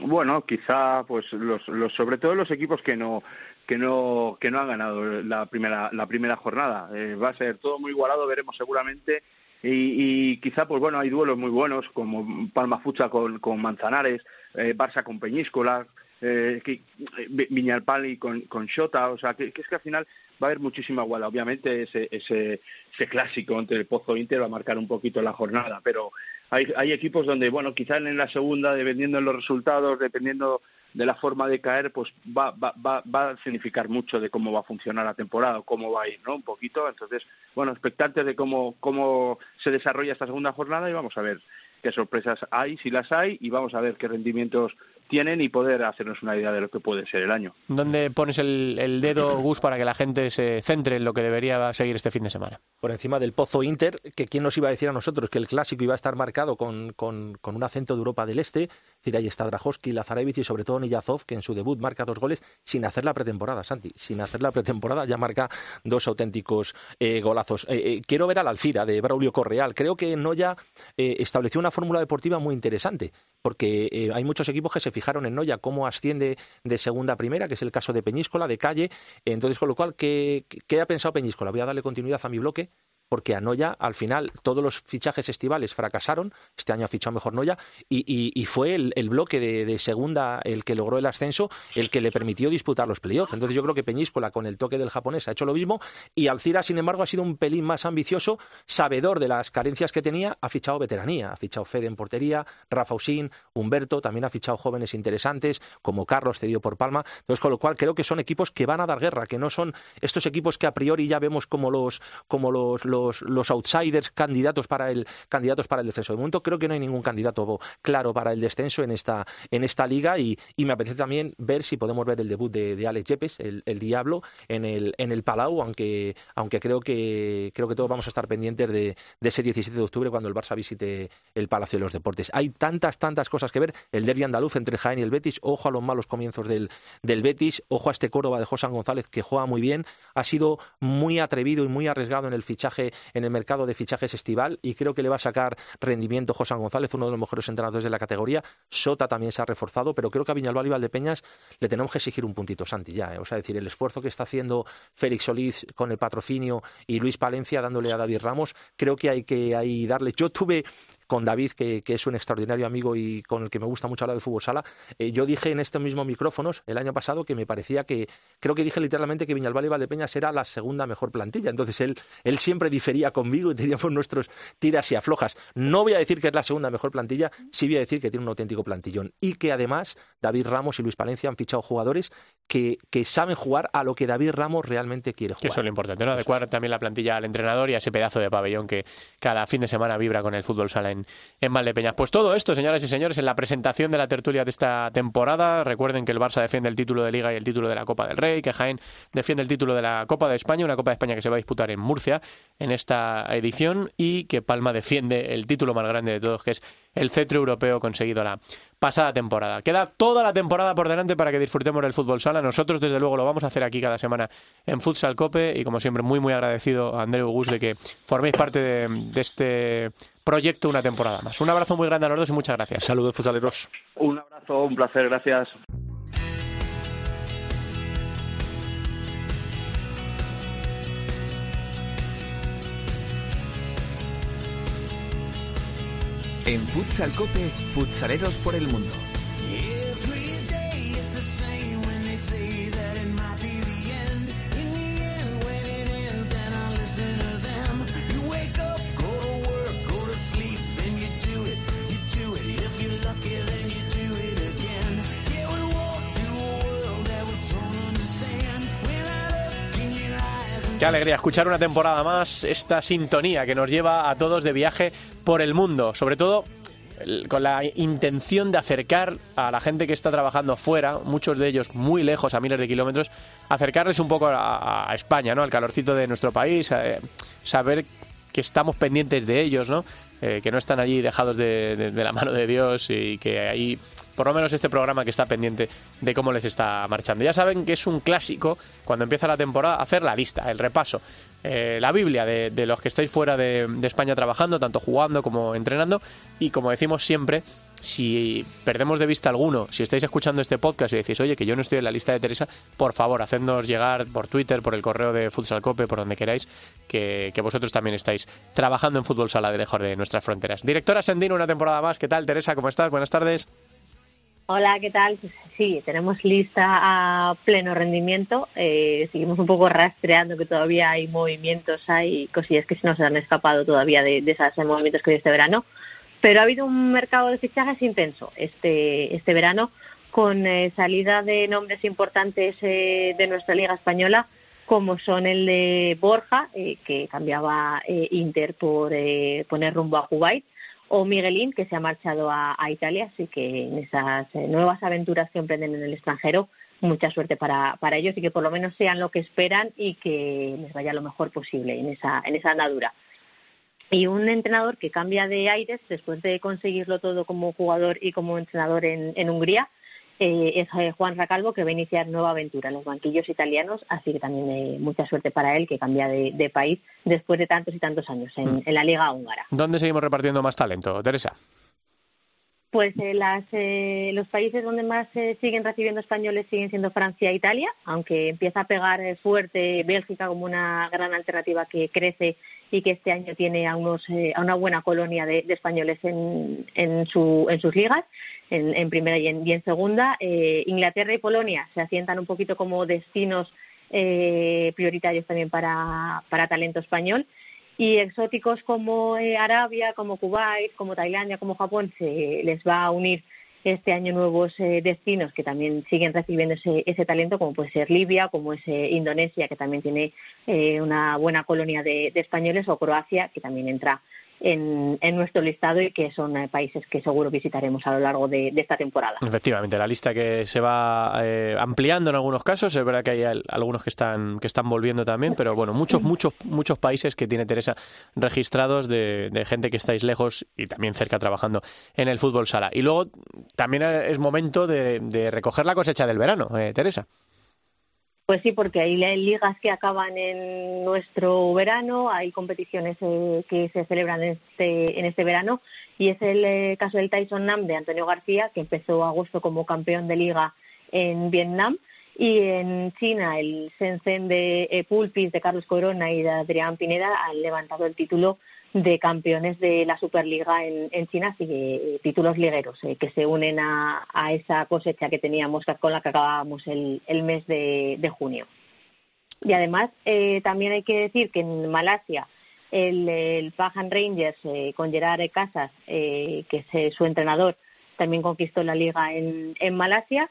Bueno, quizá pues los, los sobre todo los equipos que no que no que no han ganado la primera la primera jornada eh, va a ser todo muy igualado veremos seguramente y, y, quizá pues bueno hay duelos muy buenos como Palma Fucha con, con Manzanares eh, Barça con Peñíscola eh, que, Viñalpali con, con Xota, o sea, que, es que al final va a haber muchísima igualdad. Obviamente ese, ese, ese clásico entre el Pozo e Inter va a marcar un poquito la jornada, pero hay, hay equipos donde, bueno, quizá en la segunda, dependiendo de los resultados, dependiendo de la forma de caer, pues va, va, va, va a significar mucho de cómo va a funcionar la temporada, cómo va a ir, ¿no? Un poquito. Entonces, bueno, expectantes de cómo, cómo se desarrolla esta segunda jornada y vamos a ver qué sorpresas hay, si las hay, y vamos a ver qué rendimientos tienen y poder hacernos una idea de lo que puede ser el año. ¿Dónde pones el, el, dedo, Gus, para que la gente se centre en lo que debería seguir este fin de semana? Por encima del Pozo Inter, que quién nos iba a decir a nosotros que el clásico iba a estar marcado con, con, con un acento de Europa del Este. Es decir, ahí está Drahovski, Lazarevich y sobre todo Niyazov, que en su debut marca dos goles sin hacer la pretemporada, Santi. Sin hacer la pretemporada ya marca dos auténticos eh, golazos. Eh, eh, quiero ver al Alfira de Braulio Correal. Creo que Noya estableció una fórmula deportiva muy interesante, porque hay muchos equipos que se fijaron en Noya cómo asciende de segunda a primera, que es el caso de Peñíscola, de Calle. Entonces, con lo cual, ¿qué, qué ha pensado Peñíscola? Voy a darle continuidad a mi bloque porque a Noya, al final, todos los fichajes estivales fracasaron. Este año ha fichado mejor Noya y, fue el, bloque de, segunda el que logró el ascenso, el que le permitió disputar los playoffs. Entonces, yo creo que Peñíscola, con el toque del japonés, ha hecho lo mismo y Alcira, sin embargo, ha sido un pelín más ambicioso, sabedor de las carencias que tenía, ha fichado veteranía, ha fichado Fede en portería, Rafa Usín, Humberto, también ha fichado jóvenes interesantes como Carlos, cedido por Palma. Entonces, con lo cual creo que son equipos que van a dar guerra, que no son estos equipos que a priori ya vemos como los, como los, los outsiders candidatos para el candidatos para el descenso. De momento creo que no hay ningún candidato claro para el descenso en esta, en esta liga y, me apetece también ver si podemos ver el debut de, de Alex Yepes, el, Diablo, en el, en el Palau, aunque, aunque creo que creo que todos vamos a estar pendientes de, de ese 17 de octubre cuando el Barça visite el Palacio de los Deportes. Hay tantas, tantas cosas que ver. El derbi andaluz entre Jaén y el Betis, ojo a los malos comienzos del, del Betis, ojo a este Córdoba de José González que juega muy bien, ha sido muy atrevido y muy arriesgado en el fichaje, en el mercado de fichajes estival y creo que le va a sacar rendimiento José González, uno de los mejores entrenadores de la categoría. Sota también se ha reforzado, pero creo que a Viñalbal y Valdepeñas le tenemos que exigir un puntito, Santi, ya. ¿eh? O sea, decir, el esfuerzo que está haciendo Félix Solís con el patrocinio y Luis Palencia dándole a David Ramos, creo que hay que darle. Yo tuve con David, que, es un extraordinario amigo y con el que me gusta mucho hablar de fútbol sala, eh, yo dije en estos mismos micrófonos el año pasado que me parecía que, creo que dije literalmente que Viñalbal y Valdepeñas era la segunda mejor plantilla. Entonces él, él siempre difería conmigo y teníamos nuestros tiras y aflojas. No voy a decir que es la segunda mejor plantilla, sí voy a decir que tiene un auténtico plantillón. Y que además David Ramos y Luis Palencia han fichado jugadores que, que saben jugar a lo que David Ramos realmente quiere jugar. eso es lo importante, ¿no? Adecuar también la plantilla al entrenador y a ese pedazo de pabellón que cada fin de semana vibra con el fútbol sala en en, Valdepeñas. Pues todo esto, señoras y señores, en la presentación de la tertulia de esta temporada. Recuerden que el Barça defiende el título de Liga y el título de la Copa del Rey, que Jaén defiende el título de la Copa de España, una Copa de España que se va a disputar en Murcia en esta edición, y que Palma defiende el título más grande de todos, que es el cetro europeo conseguido la pasada temporada. Queda toda la temporada por delante para que disfrutemos del fútbol sala. Nosotros, desde luego, lo vamos a hacer aquí cada semana en Futsal Cope y, como siempre, muy, muy agradecido a Andreu Gus de que forméis parte de, este proyecto una temporada más. Un abrazo muy grande a los dos y muchas gracias. Saludos, futsaleros. Un abrazo, un placer, gracias. En Futsal Cope, futsaleros por el mundo. Qué alegría escuchar una temporada más esta sintonía que nos lleva a todos de viaje por el mundo, sobre todo con la intención de acercar a la gente que está trabajando fuera, muchos de ellos muy lejos, a miles de kilómetros, acercarles un poco a, España, ¿no? Al calorcito de nuestro país, eh, saber que estamos pendientes de ellos, ¿no? Eh, que no están allí dejados de, la mano de Dios y que ahí, por lo menos este programa que está pendiente de cómo les está marchando. Ya saben que es un clásico cuando empieza la temporada hacer la lista, el repaso, eh, la Biblia de, los que estáis fuera de España trabajando, tanto jugando como entrenando y como decimos siempre, si perdemos de vista alguno, si estáis escuchando este podcast y decís, oye, que yo no estoy en la lista de Teresa, por favor, hacednos llegar por Twitter, por el correo de Futsal Cope, por donde queráis, que, vosotros también estáis trabajando en fútbol sala de lejos de nuestras fronteras. Directora Sendino, una temporada más. ¿Qué tal, Teresa? ¿Cómo estás? Buenas tardes. Hola, ¿qué tal? Pues sí, tenemos lista a pleno rendimiento. Eh, seguimos un poco rastreando que todavía hay movimientos, hay cosillas que se nos han escapado todavía de, de esos movimientos que hay este verano pero ha habido un mercado de fichajes intenso este, este verano con eh, salida de nombres importantes eh, de nuestra liga española como son el de Borja, eh, que cambiaba Inter por poner rumbo a Kuwait, o Miguelín, que se ha marchado a, Italia, así que en esas nuevas aventuras que emprenden en el extranjero, mucha suerte para, para ellos y que por lo menos sean lo que esperan y que les vaya lo mejor posible en esa, en esa andadura y un entrenador que cambia de aires después de conseguirlo todo como jugador y como entrenador en, Hungría. Eh, es eh, Juan Racalvo que va a iniciar nueva aventura en los banquillos italianos, así que también eh, mucha suerte para él que cambia de, país después de tantos y tantos años en, mm. en la liga húngara. ¿Dónde seguimos repartiendo más talento, Teresa? Pues eh, las, eh, los países donde más eh, siguen recibiendo españoles siguen siendo Francia e Italia, aunque empieza a pegar fuerte Bélgica como una gran alternativa que crece y que este año tiene a, unos, a una buena colonia de, españoles en, en, su, en sus ligas, en, primera y en, y en segunda. Inglaterra y Polonia se asientan un poquito como destinos prioritarios también para, para talento español y exóticos como eh, Arabia, como Kuwait, como Tailandia, como Japón, se les va a unir este año nuevos eh, destinos que también siguen recibiendo ese, ese, talento, como puede ser Libia, como es eh, Indonesia, que también tiene una buena colonia de, españoles, o Croacia, que también entra en, nuestro listado y que son eh, países que seguro visitaremos a lo largo de, esta temporada. Efectivamente, la lista que se va eh, ampliando en algunos casos, es verdad que hay algunos que están que están volviendo también, pero bueno, muchos muchos muchos países que tiene Teresa registrados de, gente que estáis lejos y también cerca trabajando en el fútbol sala. Y luego también es momento de, recoger la cosecha del verano, eh, Teresa. Pues sí, porque hay ligas que acaban en nuestro verano, hay competiciones eh, que se celebran en este, en este verano y es el eh, caso del Tyson Nam de Antonio García, que empezó agosto como campeón de liga en Vietnam y en China el Shenzhen de eh, Pulpis de Carlos Corona y de Adrián Pineda han levantado el título de campeones de la Superliga en, en China, así que eh, títulos ligueros eh, que se unen a, esa cosecha que teníamos con la que acabábamos el, el mes de, de, junio. Y además, eh, también hay que decir que en Malasia el, el Rangers con Gerard Casas, que es su entrenador, también conquistó la liga en, en Malasia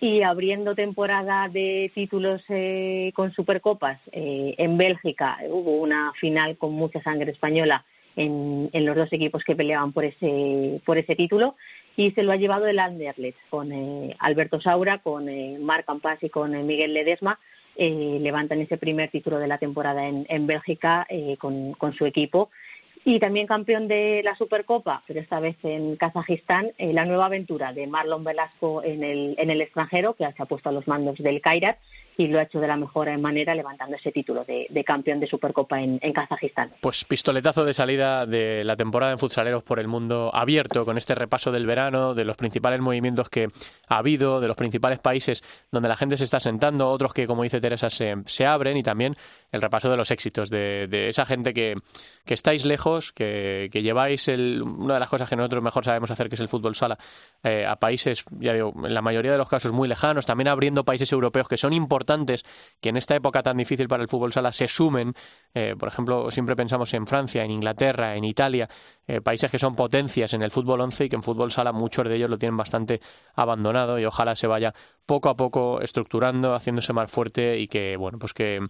y abriendo temporada de títulos eh, con Supercopas eh, en Bélgica. Hubo una final con mucha sangre española en, en, los dos equipos que peleaban por ese por ese título y se lo ha llevado el Anderlecht con eh, Alberto Saura, con Marc Campas y con Miguel Ledesma levantan ese primer título de la temporada en, en Bélgica con, con su equipo y también campeón de la Supercopa, pero esta vez en Kazajistán, eh, la nueva aventura de Marlon Velasco en el, en el extranjero, que se ha puesto a los mandos del Kairat y lo ha hecho de la mejor manera levantando ese título de, campeón de Supercopa en, Kazajistán. Pues pistoletazo de salida de la temporada en futsaleros por el mundo abierto con este repaso del verano, de los principales movimientos que ha habido, de los principales países donde la gente se está sentando, otros que, como dice Teresa, se, abren y también el repaso de los éxitos de, esa gente que, que estáis lejos, que, lleváis una de las cosas que nosotros mejor sabemos hacer, que es el fútbol sala, eh, a países, ya digo, en la mayoría de los casos muy lejanos, también abriendo países europeos que son importantes que en esta época tan difícil para el fútbol sala se sumen. Eh, por ejemplo, siempre pensamos en Francia, en Inglaterra, en Italia, eh, países que son potencias en el fútbol 11 y que en fútbol sala muchos de ellos lo tienen bastante abandonado y ojalá se vaya poco a poco estructurando, haciéndose más fuerte y que, bueno, pues que,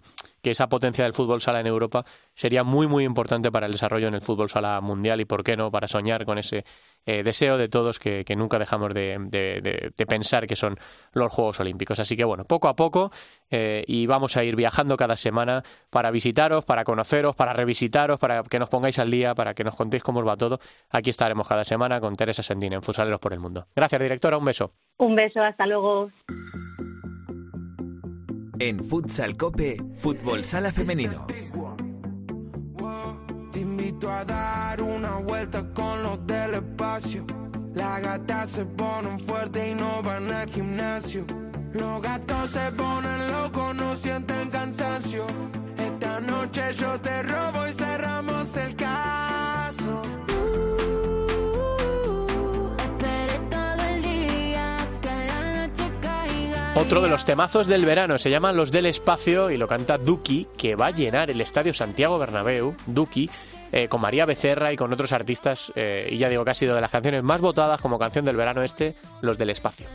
que esa potencia del fútbol sala en Europa sería muy, muy importante para el desarrollo en el fútbol sala mundial y, ¿por qué no?, para soñar con ese eh, deseo de todos que, nunca dejamos de, pensar que son los Juegos Olímpicos. Así que bueno, poco a poco eh, y vamos a ir viajando cada semana para visitaros, para conoceros, para revisitaros, para que nos pongáis al día, para que nos contéis cómo os va todo. Aquí estaremos cada semana con Teresa Sendín en Fusaleros por el Mundo. Gracias, directora. Un beso. Un beso. Hasta luego. En Futsal Cope, Fútbol Sala Femenino a dar una vuelta con los del espacio. Las gatas se ponen fuerte y no van al gimnasio. Los gatos se ponen locos, no sienten cansancio. Esta noche yo te robo y cerramos el caso. Otro de los temazos del verano se llama Los del Espacio y lo canta Duki, que va a llenar el estadio Santiago Bernabéu. Duki eh, con María Becerra y con otros artistas, eh, y ya digo que ha sido de las canciones más votadas como canción del verano este, Los del Espacio.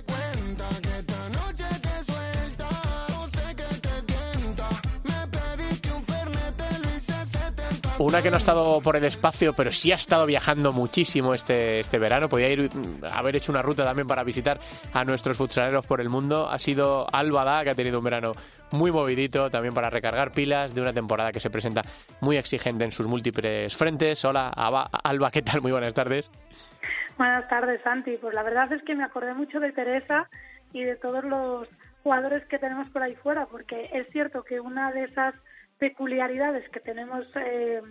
Una que no ha estado por el espacio, pero sí ha estado viajando muchísimo este, este verano. Podía ir, mm, haber hecho una ruta también para visitar a nuestros futsaleros por el mundo. Ha sido Alba que ha tenido un verano muy movidito también para recargar pilas de una temporada que se presenta muy exigente en sus múltiples frentes. Hola, Alba, ¿qué tal? Muy buenas tardes. Buenas tardes, Santi. Pues la verdad es que me acordé mucho de Teresa y de todos los jugadores que tenemos por ahí fuera, porque es cierto que una de esas peculiaridades que tenemos, eh,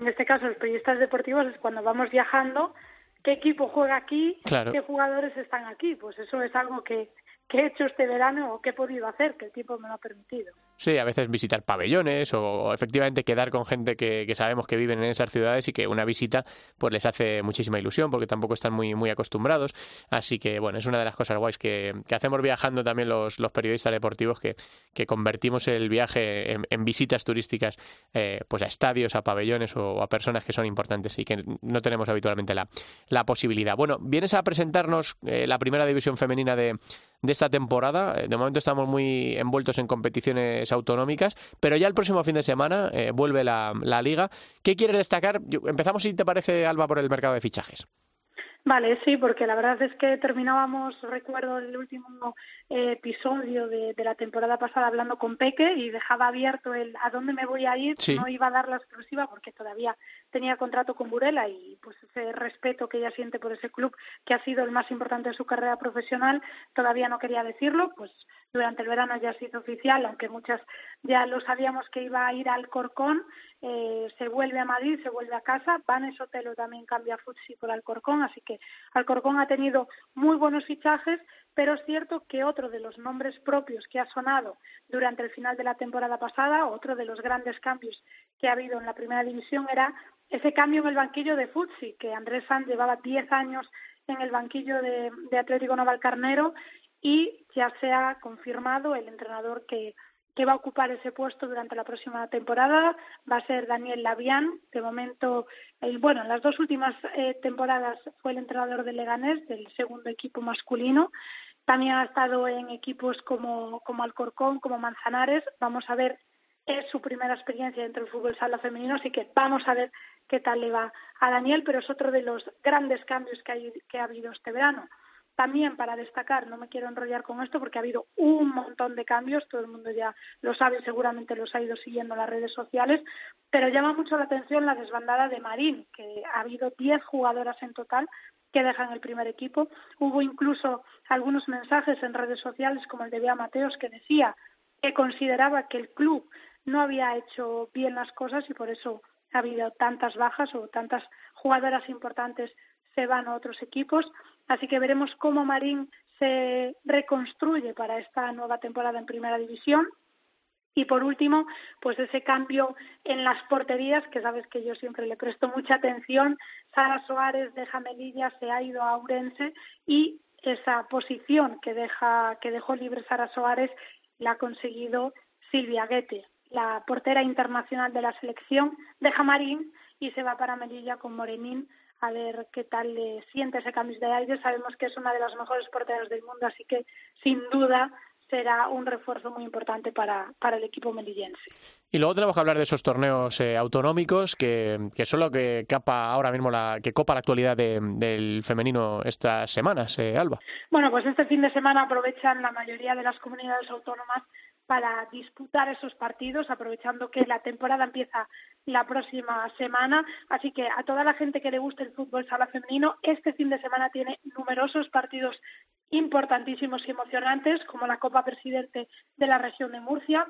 en este caso los periodistas deportivos, es cuando vamos viajando, qué equipo juega aquí, qué jugadores están aquí. Pues eso es algo que, que he hecho este verano o que he podido hacer, que el tiempo me lo ha permitido. Sí, a veces visitar pabellones o, efectivamente quedar con gente que, sabemos que viven en esas ciudades y que una visita pues les hace muchísima ilusión porque tampoco están muy, muy acostumbrados. Así que bueno, es una de las cosas guays que, que hacemos viajando también los, los periodistas deportivos que, que convertimos el viaje en, visitas turísticas eh, pues a estadios, a pabellones o, a personas que son importantes y que no tenemos habitualmente la, la posibilidad. Bueno, vienes a presentarnos eh, la primera división femenina de, de esta temporada. Eh, de momento estamos muy envueltos en competiciones autonómicas, pero ya el próximo fin de semana eh, vuelve la, la, liga. ¿Qué quieres destacar? empezamos, si te parece, Alba, por el mercado de fichajes. Vale, sí, porque la verdad es que terminábamos, recuerdo el último eh, episodio de, de, la temporada pasada hablando con Peque y dejaba abierto el a dónde me voy a ir, no iba a dar la exclusiva porque todavía tenía contrato con Burela y pues ese respeto que ella siente por ese club que ha sido el más importante de su carrera profesional, todavía no quería decirlo, pues durante el verano ya se hizo oficial, aunque muchas ya lo sabíamos que iba a ir al Corcón, eh, se vuelve a Madrid, se vuelve a casa, Vanes Sotelo también cambia Futsi por Alcorcón, así que Alcorcón ha tenido muy buenos fichajes, pero es cierto que otro de los nombres propios que ha sonado durante el final de la temporada pasada, otro de los grandes cambios que ha habido en la primera división era ese cambio en el banquillo de Futsi, que Andrés Sanz llevaba 10 años en el banquillo de, de Atlético Navalcarnero y ya se ha confirmado el entrenador que, va a ocupar ese puesto durante la próxima temporada va a ser Daniel Labian. De momento, el, bueno, en las dos últimas eh, temporadas fue el entrenador de Leganés, del segundo equipo masculino. También ha estado en equipos como, como Alcorcón, como Manzanares. Vamos a ver, es su primera experiencia dentro del fútbol sala femenino, así que vamos a ver qué tal le va a Daniel, pero es otro de los grandes cambios que, hay, que ha habido este verano. También para destacar, no me quiero enrollar con esto porque ha habido un montón de cambios, todo el mundo ya lo sabe, seguramente los ha ido siguiendo en las redes sociales, pero llama mucho la atención la desbandada de Marín, que ha habido 10 jugadoras en total que dejan el primer equipo. Hubo incluso algunos mensajes en redes sociales, como el de Bea Mateos, que decía que consideraba que el club no había hecho bien las cosas y por eso ha habido tantas bajas o tantas jugadoras importantes se van a otros equipos. Así que veremos cómo Marín se reconstruye para esta nueva temporada en Primera División. Y por último, pues ese cambio en las porterías, que sabes que yo siempre le presto mucha atención. Sara Soares de Jamelilla se ha ido a Urense y esa posición que, deja, que dejó libre Sara Soares la ha conseguido Silvia Guete, la portera internacional de la selección, deja Marín y se va para Melilla con Morenín a ver qué tal le siente ese cambio de aire. Sabemos que es una de las mejores porteras del mundo, así que sin duda será un refuerzo muy importante para, para el equipo melillense. Y luego tenemos que hablar de esos torneos eh, autonómicos que, que, son lo que capa ahora mismo la, que copa la actualidad del femenino estas semanas, eh, Alba. Bueno, pues este fin de semana aprovechan la mayoría de las comunidades autónomas para disputar esos partidos, aprovechando que la temporada empieza la próxima semana. Así que a toda la gente que le guste el fútbol sala femenino, este fin de semana tiene numerosos partidos importantísimos y emocionantes, como la Copa Presidente de la región de Murcia,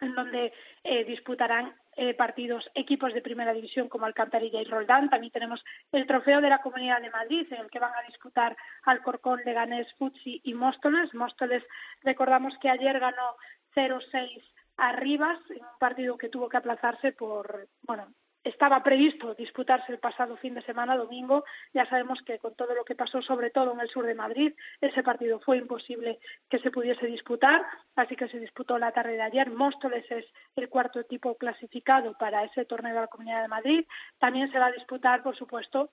en donde eh, disputarán eh, partidos equipos de primera división como Alcantarilla y Roldán. También tenemos el Trofeo de la Comunidad de Madrid, en el que van a disputar Alcorcón, Leganés, Futsi y Móstoles. Móstoles, recordamos que ayer ganó 0-6 a en un partido que tuvo que aplazarse por, bueno, estaba previsto disputarse el pasado fin de semana, domingo. Ya sabemos que con todo lo que pasó, sobre todo en el sur de Madrid, ese partido fue imposible que se pudiese disputar, así que se disputó la tarde de ayer. Móstoles es el cuarto equipo clasificado para ese torneo de la Comunidad de Madrid. También se va a disputar, por supuesto,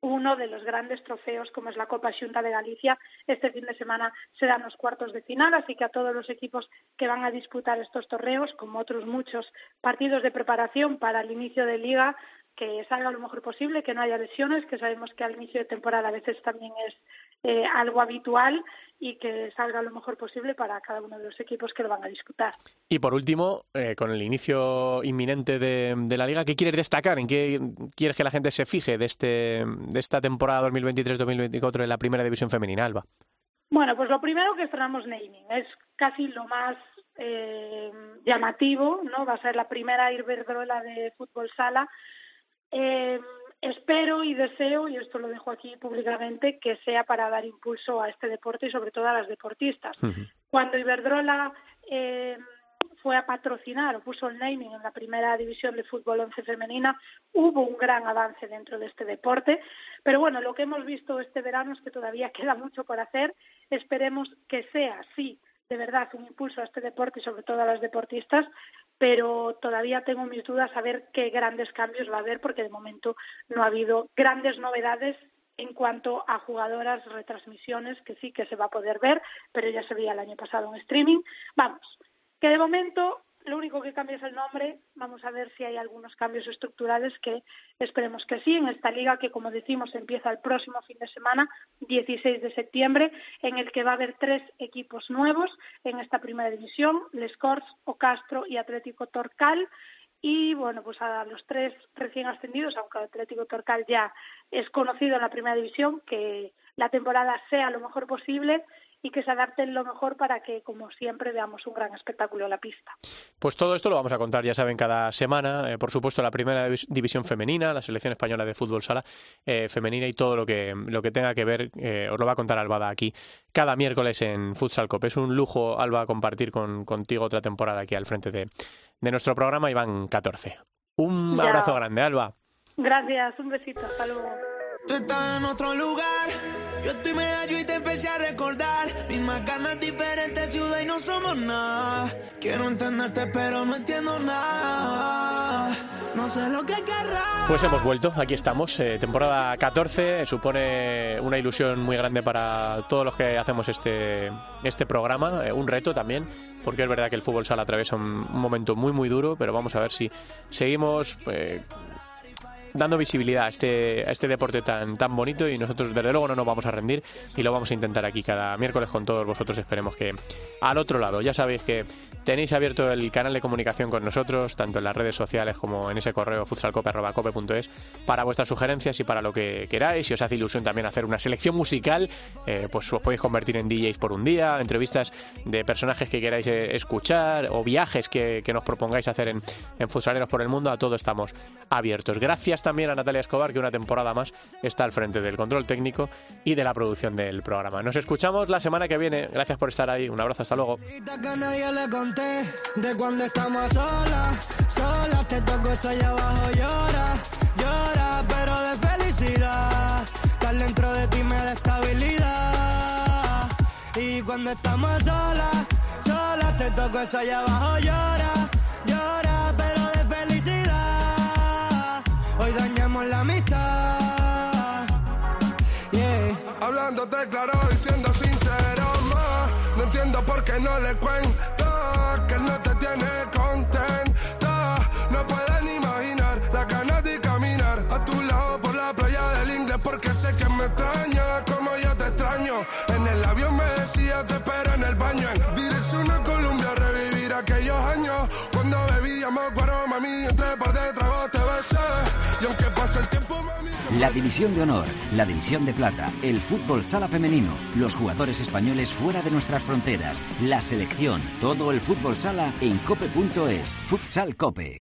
uno de los grandes trofeos como es la Copa Xunta de Galicia. Este fin de semana se dan los cuartos de final, así que a todos los equipos que van a disputar estos torneos, como otros muchos partidos de preparación para el inicio de liga, que salga lo mejor posible, que no haya lesiones, que sabemos que al inicio de temporada a veces también es eh, algo habitual y que salga lo mejor posible para cada uno de los equipos que lo van a disputar. Y por último, eh, con el inicio inminente de, la liga, ¿qué quieres destacar? ¿En qué quieres que la gente se fije de, este, de esta temporada 2023-2024 en la primera división femenina, Alba? Bueno, pues lo primero que estrenamos naming es casi lo más eh, llamativo, ¿no? Va a ser la primera Iberdrola de fútbol sala. Eh, espero y deseo, y esto lo dejo aquí públicamente, que sea para dar impulso a este deporte y sobre todo a las deportistas. Cuando Iberdrola eh, fue a patrocinar o puso el naming en la primera división de fútbol 11 femenina, hubo un gran avance dentro de este deporte. Pero bueno, lo que hemos visto este verano es que todavía *laughs* queda mucho por hacer. Esperemos que sea, sí, de verdad, un impulso a este deporte y sobre todo a las deportistas, pero todavía tengo mis dudas a ver qué grandes cambios va a haber porque de momento no ha habido grandes novedades en cuanto a jugadoras, retransmisiones, que sí que se va a poder ver, pero ya se veía el año pasado en streaming. Vamos, que de momento lo único que cambia es el nombre. Vamos a ver si hay algunos cambios estructurales que esperemos que sí. En esta liga que, como decimos, empieza el próximo fin de semana, 16 de septiembre, en el que va a haber tres equipos nuevos en esta primera división, Les Corts, Ocastro y Atlético Torcal. Y bueno, pues a los tres recién ascendidos, aunque Atlético Torcal ya es conocido en la primera división, que la temporada sea lo mejor posible y que se adapten lo mejor para que, como siempre, veamos un gran espectáculo en la pista. Pues todo esto lo vamos a contar, ya saben, cada semana. Eh, por supuesto, la primera división femenina, la selección española de fútbol sala eh, femenina y todo lo que, lo que tenga que ver, eh, os lo va a contar Albada aquí cada miércoles en Futsal Cop. Es un lujo, Alba, compartir con, contigo otra temporada aquí al frente de, de nuestro programa Iván 14. Un abrazo grande, Alba. Gracias, un besito, hasta luego. Tú estás en otro lugar, Pues hemos vuelto, aquí estamos. Eh, temporada 14 supone una ilusión muy grande para todos los que hacemos este, este programa. Eh, un reto también, porque es verdad que el fútbol sala atraviesa un, momento muy, muy duro, pero vamos a ver si seguimos. Eh, dando visibilidad a este, este deporte tan, tan bonito y nosotros desde luego no nos vamos a rendir y lo vamos a intentar aquí cada miércoles con todos vosotros. Esperemos que al otro lado, ya sabéis que tenéis abierto el canal de comunicación con nosotros, tanto en las redes sociales como en ese correo futsalcope.cope.es para vuestras sugerencias y para lo que queráis. Si os hace ilusión también hacer una selección musical, eh, pues os podéis convertir en DJs por un día, entrevistas de personajes que queráis eh, escuchar o viajes que, que nos propongáis hacer en, en Futsaleros por el Mundo. A todo estamos abiertos. Gracias también a Natalia Escobar, que una temporada más está al frente del control técnico y de la producción del programa. Nos escuchamos la semana que viene. Gracias por estar ahí. Un abrazo, hasta luego. Hoy dañamos la amistad. Yeah. Hablándote claro y siendo sincero más. No entiendo por qué no le cuento Que él no te tiene contenta. No pueden imaginar la ganas de caminar A tu lado por la playa del inglés Porque sé que me extraña como yo te extraño. En el avión me decía te espero en el baño En dirección a Colombia revivir aquellos años. Cuando bebíamos guaro mami Entre par de La división de honor, la división de plata, el fútbol sala femenino, los jugadores españoles fuera de nuestras fronteras, la selección, todo el fútbol sala en cope.es, futsal cope.